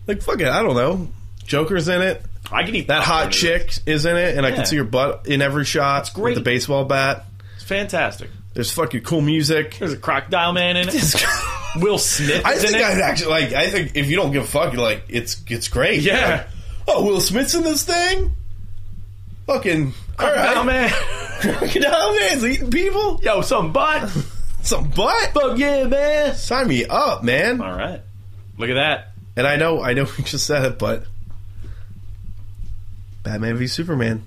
Like fuck it. I don't know. Joker's in it. I can eat That hot chick is in it, and I can see her butt in every shot It's great. with the baseball bat. It's fantastic. There's fucking cool music. There's a crocodile man in it. Will Smith I think. I'd actually like. I think if you don't give a fuck, you're like it's it's great. Yeah. Like, oh, Will Smith's in this thing. Fucking all right. man. Crocodile man's eating people. Yo, some butt. Some butt. Fuck yeah, man. Sign me up, man. All right. Look at that. And I know, I know, we just said it, but Batman v Superman.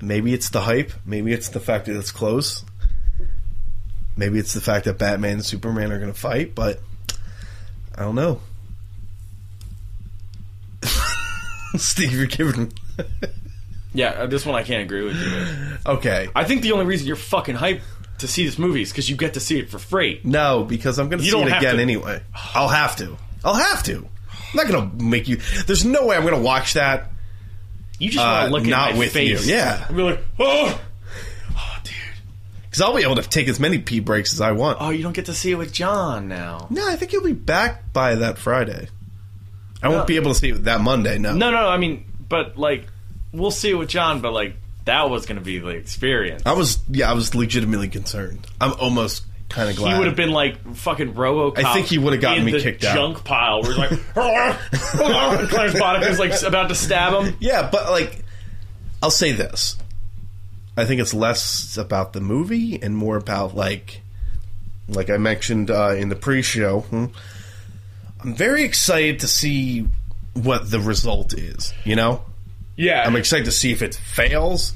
Maybe it's the hype. Maybe it's the fact that it's close. Maybe it's the fact that Batman and Superman are going to fight, but I don't know. Steve, you're giving. Yeah, uh, this one I can't agree with you. with. okay. I think the only reason you're fucking hype to see this movie is because you get to see it for free. No, because I'm going to see it again to. anyway. I'll have to. I'll have to. I'm not going to make you. There's no way I'm going to watch that. You just Uh, want to look not at my with face. you, yeah. And be like, oh. Because I'll be able to take as many pee breaks as I want. Oh, you don't get to see it with John now. No, I think you'll be back by that Friday. I won't be able to see it that Monday. No. No, no, I mean, but like, we'll see it with John, but like, that was going to be the experience. I was. Yeah, I was legitimately concerned. I'm almost kind of glad. He would have been like fucking RoboCop. I think he would have gotten in me the kicked out. junk pile. Where he's like, Clarence Boddick is like about to stab him. Yeah, but like, I'll say this. I think it's less about the movie and more about like, like I mentioned uh, in the pre-show. hmm, I'm very excited to see what the result is. You know, Yeah, I'm excited to see if it fails,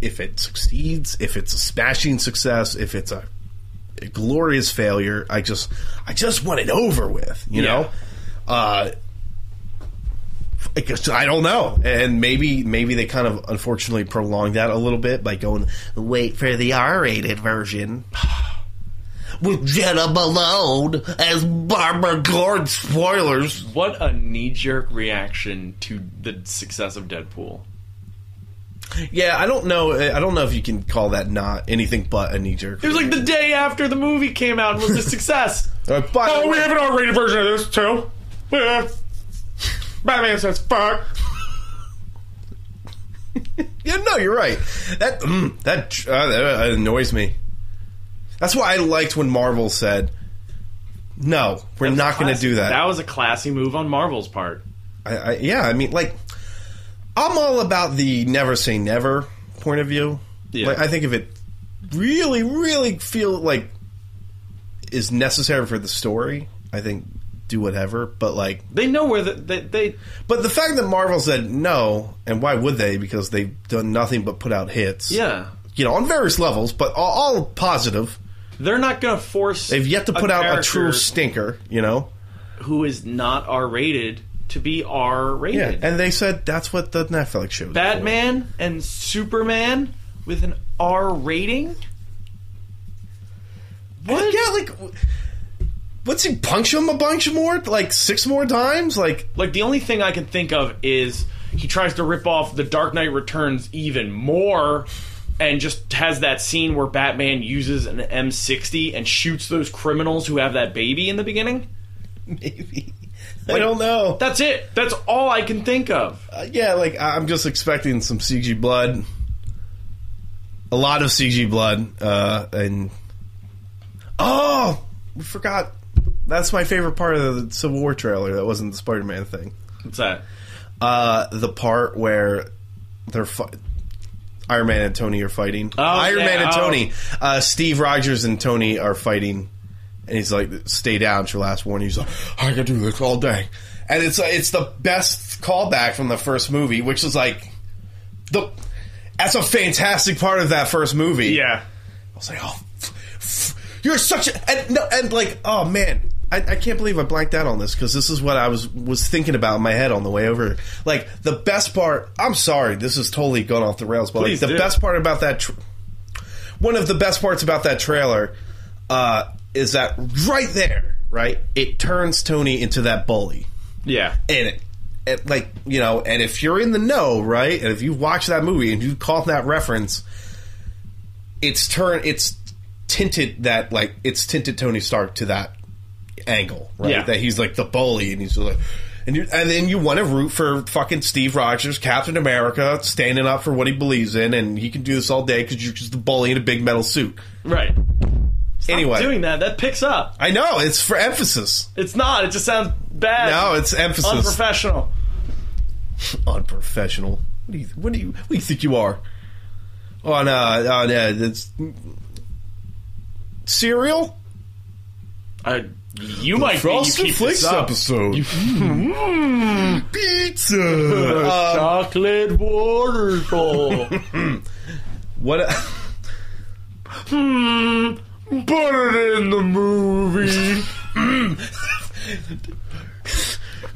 if it succeeds, if it's a smashing success, if it's a, a glorious failure. I just, I just want it over with. You Yeah. know, uh, I guess- I don't know, and maybe maybe they kind of unfortunately prolonged that a little bit by going wait for the R-rated version. With Jena Malone as Barbara Gordon. Spoilers. What a knee jerk reaction to the success of Deadpool. Yeah, I don't know. I don't know if you can call that not anything but a knee jerk. It was like the day after the movie came out and was a success. Uh, oh, we have an R-rated version of this too. Yeah. Batman says fuck. Yeah, no, you're right. That mm, that, uh, that annoys me. That's why I liked when Marvel said, "No, we're not going to do that." That was a classy move on Marvel's part. I, I, yeah, I mean, like, I'm all about the never say never point of view. Yeah. Like, I think if it really, really feel like is necessary for the story, I think do whatever. But like, They know where the, they, they but the fact that Marvel said no, and why would they? Because they've done nothing but put out hits. yeah. you know, on various levels, but all, all positive. They're not going to force. They've yet to put out a true stinker, you know. who is not R rated to be R rated. Yeah, and they said that's what the Netflix show. is for. Batman and Superman with an R rating. What? Yeah, like, what's he punch him a bunch more, like six more times? Like, Like the only thing I can think of is he tries to rip off The Dark Knight Returns even more and just has that scene where Batman uses an M60 and shoots those criminals who have that baby in the beginning. maybe I don't know. That's it. That's all I can think of. Uh, yeah, like I'm just expecting some CG blood, a lot of CG blood, uh, and oh, we forgot. That's my favorite part of the Civil War trailer. That wasn't the Spider-Man thing. What's that? Uh, the part where they're fi- Iron Man and Tony are fighting. Iron yeah, Man and oh. Tony. Uh, Steve Rogers and Tony are fighting, and he's like, "Stay down." It's your last warning. He's like, "I can do this all day," and it's uh, it's the best callback from the first movie, which is like the. That's a fantastic part of that first movie. Yeah. I was like, oh, f- f- you're such a and no and like, oh man, I, I can't believe I blanked out on this because this is what I was was thinking about in my head on the way over. Like the best part. I'm sorry, this is totally gone off the rails, but like the do. best part about that, tr one of the best parts about that trailer, uh, is that right there, right, it turns Tony into that bully Yeah. and it, it like you know and if you're in the know right and if you watch that movie and you caught that reference it's turn it's tinted that like it's tinted tony stark to that angle right Yeah. that he's like the bully and he's like and, you, and then you want to root for fucking Steve Rogers, Captain America, standing up for what he believes in, and he can do this all day because you're just a bully in a big metal suit. Right. Stop Anyway, doing that. That picks up. I know it's for emphasis. It's not. It just sounds bad. No, it's emphasis. unprofessional. unprofessional. What do you what do you what do you think you are? On uh on uh that's cereal? Uh, you might be. You keep this up. episode. Pizza. Uh, Chocolate waterfall. what Hmm. Put it in the movie.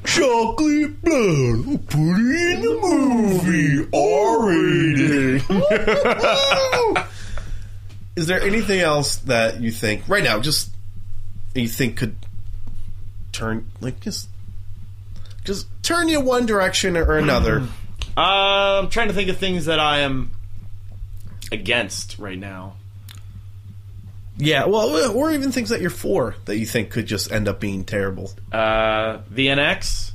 chocolate blood. Put it in the movie. R rated. Is there anything else that you think right now, just you think could turn like just just turn you one direction or another? Uh, I'm trying to think of things that I am against right now. yeah, well, or even things that you're for that you think could just end up being terrible. Uh, the NX.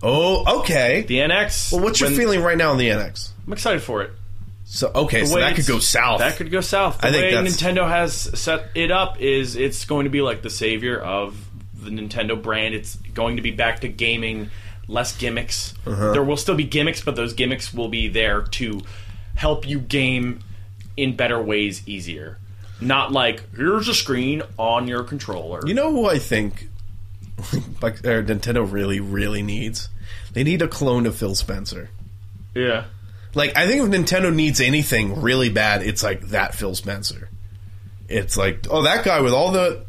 Oh, okay. The NX. well, what's your when- feeling right now on the NX? I'm excited for it. So okay, The so that could go south. That could go south. The I think way Nintendo has set it up is it's going to be like the savior of the Nintendo brand. It's going to be back to gaming, less gimmicks. Uh-huh. There will still be gimmicks, but those gimmicks will be there to help you game in better ways easier. Not like here's a screen on your controller. You know who I think like Nintendo really, really needs? They need a clone of Phil Spencer. yeah. Like I think if Nintendo needs anything really bad, it's like that Phil Spencer. It's like, oh, that guy with all the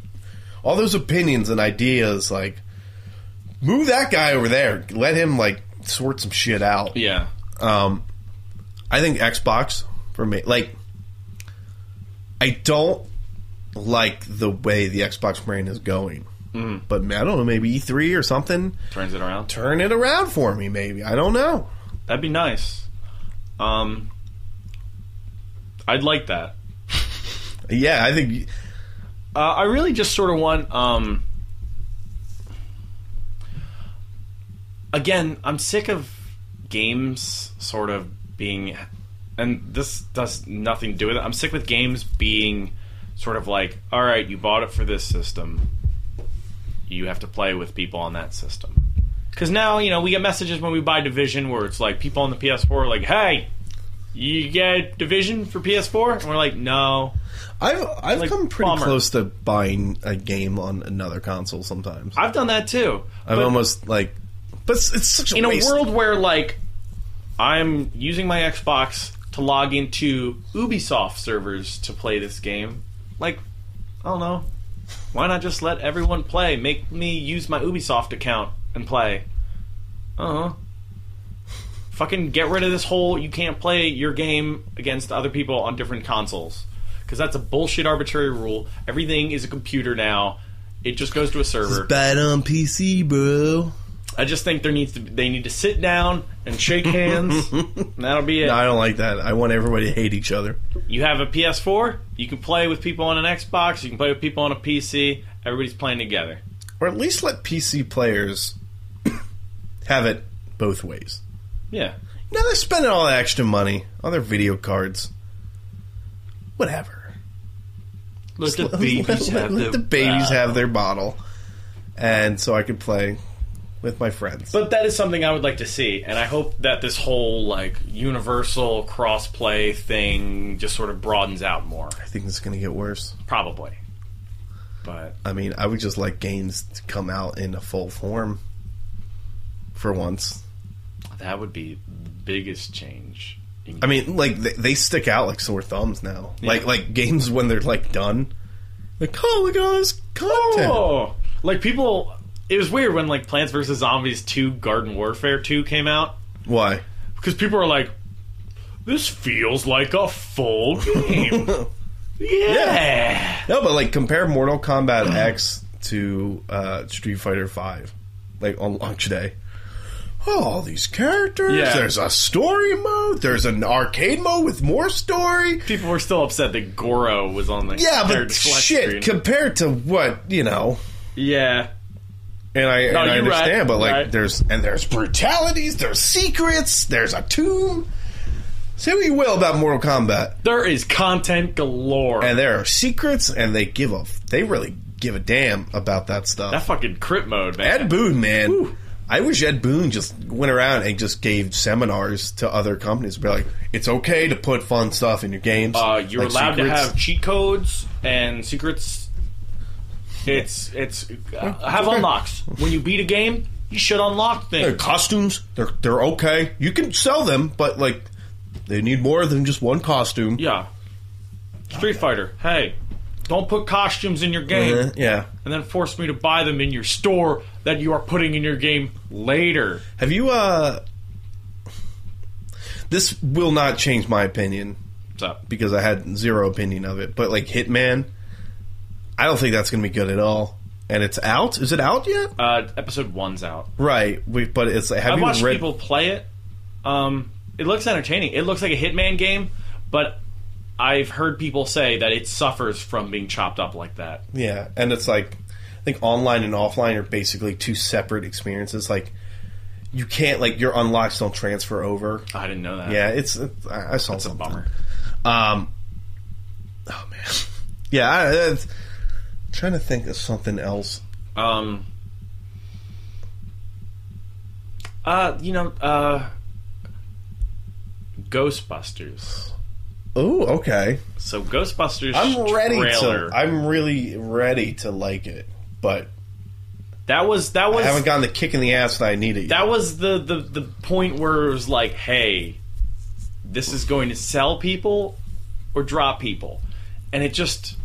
all those opinions and ideas, like move that guy over there. Let him like sort some shit out. Yeah. Um, I think Xbox for me, like, I don't like the way the Xbox brand is going. But I don't know, maybe E3 or something. Turns it around. Turn it around for me, maybe. I don't know. That'd be nice. Um, I'd like that. Yeah, I think Uh, I really just sort of want. Um, again, I'm sick of games sort of being, and this does nothing to do with it. I'm sick with games being sort of like, all right, you bought it for this system, you have to play with people on that system. Because now, you know, we get messages when we buy Division where it's like people on the PS4 are like, hey, you get Division for PS4? And we're like, no. I've I've Like, come pretty bummer. close to buying a game on another console sometimes. I've done that too. I've But- almost like, but it's, it's such a in waste. a world where like I'm using my Xbox to log into Ubisoft servers to play this game, like I don't know, why not just let everyone play? Make me use my Ubisoft account and play. Uh huh. Fucking get rid of this whole you can't play your game against other people on different consoles. Because that's a bullshit arbitrary rule. Everything is a computer now. It just goes to a server. bad on PC, bro. I just think there needs to they need to sit down and shake hands. and that'll be it. No, I don't like that. I want everybody to hate each other. You have a PS4, you can play with people on an Xbox, you can play with people on a PC. Everybody's playing together. Or at least let PC players have it both ways. Yeah. Now they're spending all that extra money on their video cards. Whatever. Let the Let- babies let, have let their the babies bottle. have their bottle, and so I can play with my friends. But that is something I would like to see, and I hope that this whole like universal cross-play thing just sort of broadens out more. I think it's going to get worse. Probably. But I mean, I would just like games to come out in a full form for once. that would be the biggest change. I mean, like they, they stick out like sore thumbs now. Yeah. Like like games when they're like done. Like, oh look at all this content. Oh, like people. It was weird when like Plants vs Zombies Two: Garden Warfare Two came out Why? because people are like, "This feels like a full game." yeah. No, but like compare Mortal Kombat X to uh, Street Fighter Five, like on launch day. Oh, all these characters. Yeah. There's a story mode. There's an arcade mode with more story. People were still upset that Goro was on the Yeah, but shit, screen. compared to what you know, yeah, and I, and I you're right, understand, but like right. there's and there's brutalities, there's secrets, there's a tomb. Say what you will about Mortal Kombat, there is content galore. and there are secrets, and they give a they really give a damn about that stuff. that fucking crit mode, man. Ed Boon, man. I wish Ed Boon just went around and just gave seminars to other companies. Be like, it's okay to put fun stuff in your games. uh, you're like allowed to secrets. have cheat codes and secrets. It's it's uh, have okay. unlocks when you beat a game. You should unlock Their things. costumes. They're they're okay. You can sell them, but like they need more than just one costume. Yeah. Street Fighter. Hey, don't put costumes in your game Uh, yeah. and then force me to buy them in your store that you are putting in your game later. Have you? uh This will not change my opinion, So because I had zero opinion of it. But like Hitman, I don't think that's going to be good at all. And it's out. Is it out yet? uh, episode one's out. Right. We, but it's have I you watched read? people play it. Um, it looks entertaining. It looks like a Hitman game, but I've heard people say that it suffers from being chopped up like that. Yeah, and it's like I think online and offline are basically two separate experiences. Like you can't like your unlocks don't transfer over. I didn't know that. Yeah, it's, it's I I saw it's a bummer. Um, oh man, yeah. I, it's, trying to think of something else. Um, uh, you know, uh, Ghostbusters. Oh, okay. So Ghostbusters. I'm ready trailer, to. I'm really ready to like it, but that was that was. I haven't gotten the kick in the ass that I needed. Yet. that was the, the the point where it was like, hey, this is going to sell people or drop people, and it just,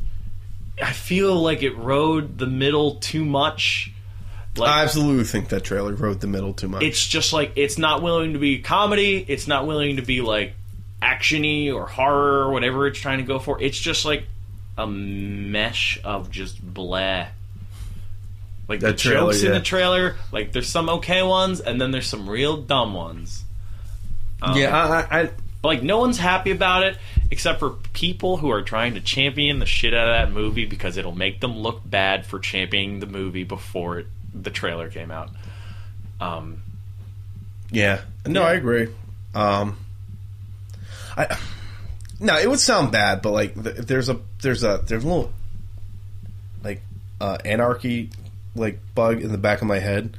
I feel like it rode the middle too much. Like I absolutely think that trailer rode the middle too much. it's just like it's not willing to be comedy. It's not willing to be like actiony or horror or whatever it's trying to go for. It's just like a mesh of just blah. Like the trailer, jokes in the trailer, like there's some okay ones, and then there's some real dumb ones. Um, yeah, I, I, but like no one's happy about it except for people who are trying to champion the shit out of that movie because it'll make them look bad for championing the movie before it, the trailer came out. Um, Yeah. No, Yeah. I agree. Um, I no, it would sound bad, but like th- there's a there's a there's a little like uh, anarchy like bug in the back of my head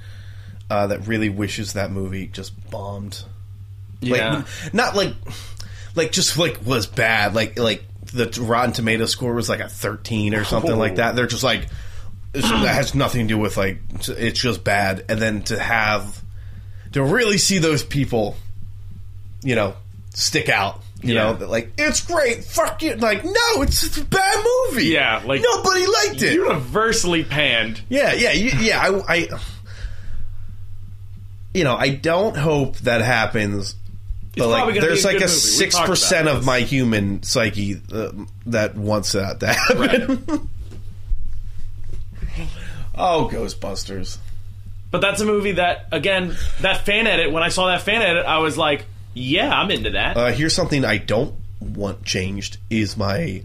uh, that really wishes that movie just bombed. yeah. Like not like like just like was bad. Like like the Rotten Tomato score was like a 13 or something Oh. like that. They're just like that has nothing to do with like it's just bad. And then to have to really see those people, you know, stick out. You Yeah. know, like it's great. Fuck you. Like no, it's, it's a bad movie. Yeah, like- nobody liked it. universally panned. Yeah, yeah, you, yeah. I, I, you know, I don't hope that happens. But probably like, there's a like a six percent of this. my human psyche uh, that wants that to happen. oh, Ghostbusters! But that's a movie that, again, that fan edit. When I saw that fan edit, I was like, "Yeah, I'm into that." Uh, here's something I don't want changed: is my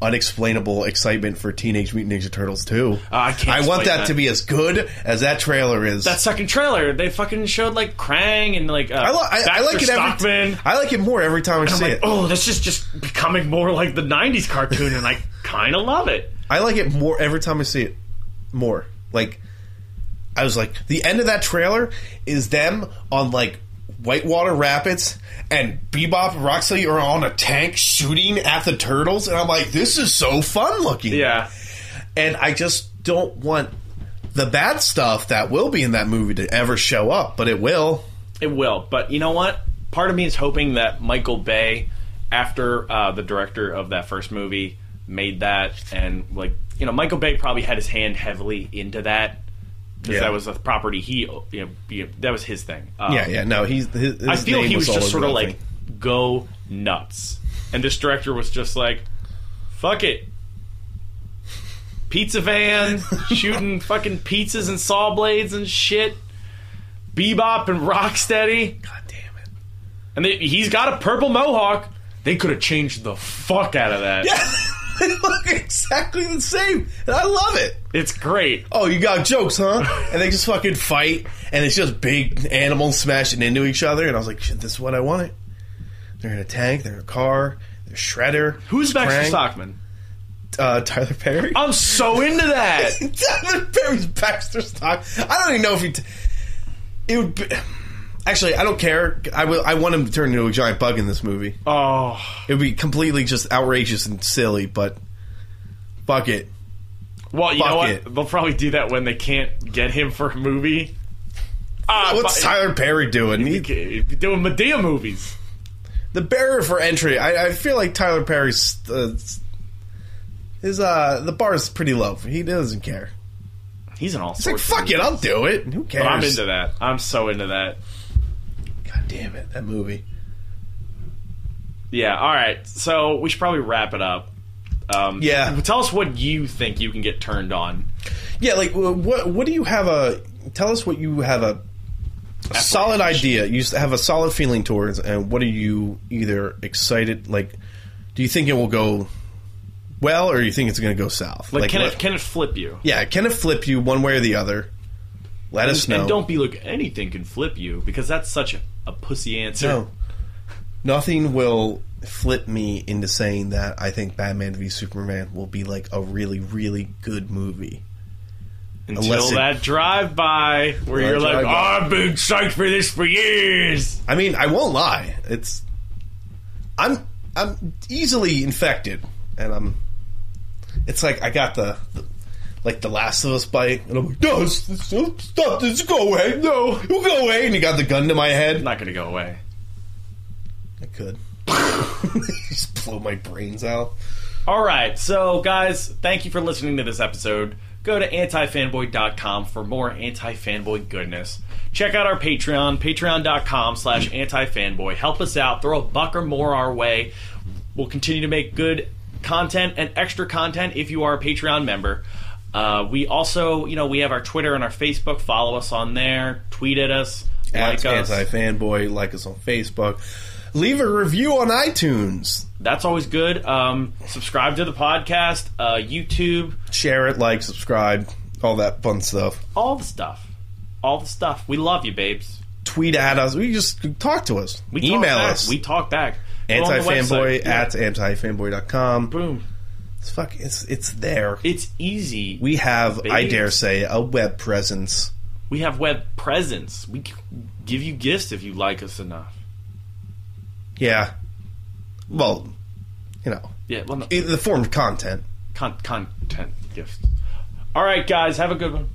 unexplainable excitement for Teenage Mutant Ninja Turtles 2. Uh, I can't I want that, that. to be as good as that trailer is. that second trailer, they fucking showed like Krang and like uh, I, li- I, I like it every. Stockman. I like it more every time I I'm see like, it. oh, this is just becoming more like the '90s cartoon, and I kind of love it. I like it more every time I see it. More like I was like the end of that trailer is them on like Whitewater Rapids and Bebop and Rocksteady are on a tank shooting at the turtles and I'm like this is so fun looking. Yeah, And I just don't want the bad stuff that will be in that movie to ever show up, but it will. it will. But you know what? Part of me is hoping that Michael Bay, after uh, the director of that first movie, made that, and like you know, Michael Bay probably had his hand heavily into that because Yeah. that was a property he, you know, that was his thing. Um, Yeah, yeah, no, he's his, his I feel he was all just sort of like thing. go nuts, and this director was just like, "Fuck it." Pizza van shooting fucking pizzas and saw blades and shit. Bebop and Rocksteady. God damn it. And they, he's got a purple mohawk. They could have changed the fuck out of that. Yeah. they look exactly the same. And I love it. It's great. oh, you got jokes, huh? and they just fucking fight, and it's just big animals smashing into each other. And I was like, shit, this is what I wanted. They're in a tank, they're in a car, they're Shredder. Who's Baxter Krang, Stockman? Uh, Tyler Perry. I'm so into that. Tyler Perry's Baxter Stock. I don't even know if he. T- it would be. Actually, I don't care. I will. I want him to turn into a giant bug in this movie. Oh, It would be completely just outrageous and silly, but fuck it. well, you Fuck know what? it. They'll probably do that when they can't get him for a movie. Ah, What's but- Tyler Perry doing? He, Okay, doing Madea movies. the barrier for entry. I, I feel like Tyler Perry's uh, his uh the bar is pretty low. He doesn't care. He's an all He's like, fuck it. I'll do it. Who cares? But I'm into that. I'm so into that. God damn it, that movie. Yeah. All right. So we should probably wrap it up. Um, Yeah. Tell us what you think you can get turned on. Yeah, like what what do you have a tell us what you have a, a solid idea. You have a solid feeling towards and what are you either excited like do you think it will go well or you think it's going to go south? Like, can what- it can it flip you? Yeah, can it flip you one way or the other? Let us know. And don't be like anything can flip you because that's such a, pussy answer. No. Nothing will flip me into saying that I think Batman v Superman will be like a really, really good movie. Until Unless it- that drive by where That you're like, drive-by. oh, I've been psyched for this for years. I mean, I won't lie. It's I'm I'm easily infected, and I'm. It's like I got the, the like the Last of Us bite, and I'm like, no, stop this, go away, no, you go away, and you got the gun to my head. Not gonna go away. I could just blow my brains out. All right, so guys, thank you for listening to this episode. Go to antifanboy.com for more anti-fanboy goodness. Check out our Patreon, patreon.com slash anti-fanboy. Help us out. Throw a buck or more our way. We'll continue to make good content and extra content if you are a Patreon member. Uh, we also, you know, we have our Twitter and our Facebook. Follow us on there. Tweet at us. At Like us. anti fanboy, like us on Facebook. Leave a review on iTunes. That's always good. Um, subscribe to the podcast, uh, YouTube, Share it, like, subscribe, all that fun stuff. all the stuff. All the stuff. We love you, babes. Tweet at us. We just talk to us. We talk Email us. We talk back. Anti fanboy the antifanboy website. at antifanboy.com. boom. It's fuck. It's it's there. It's easy. We have, I dare say, a web presence. We have web presence. We give you gifts if you like us enough. Yeah. Well, you know, Yeah, well, no, the form of content. con- content gifts. All right, guys, have a good one.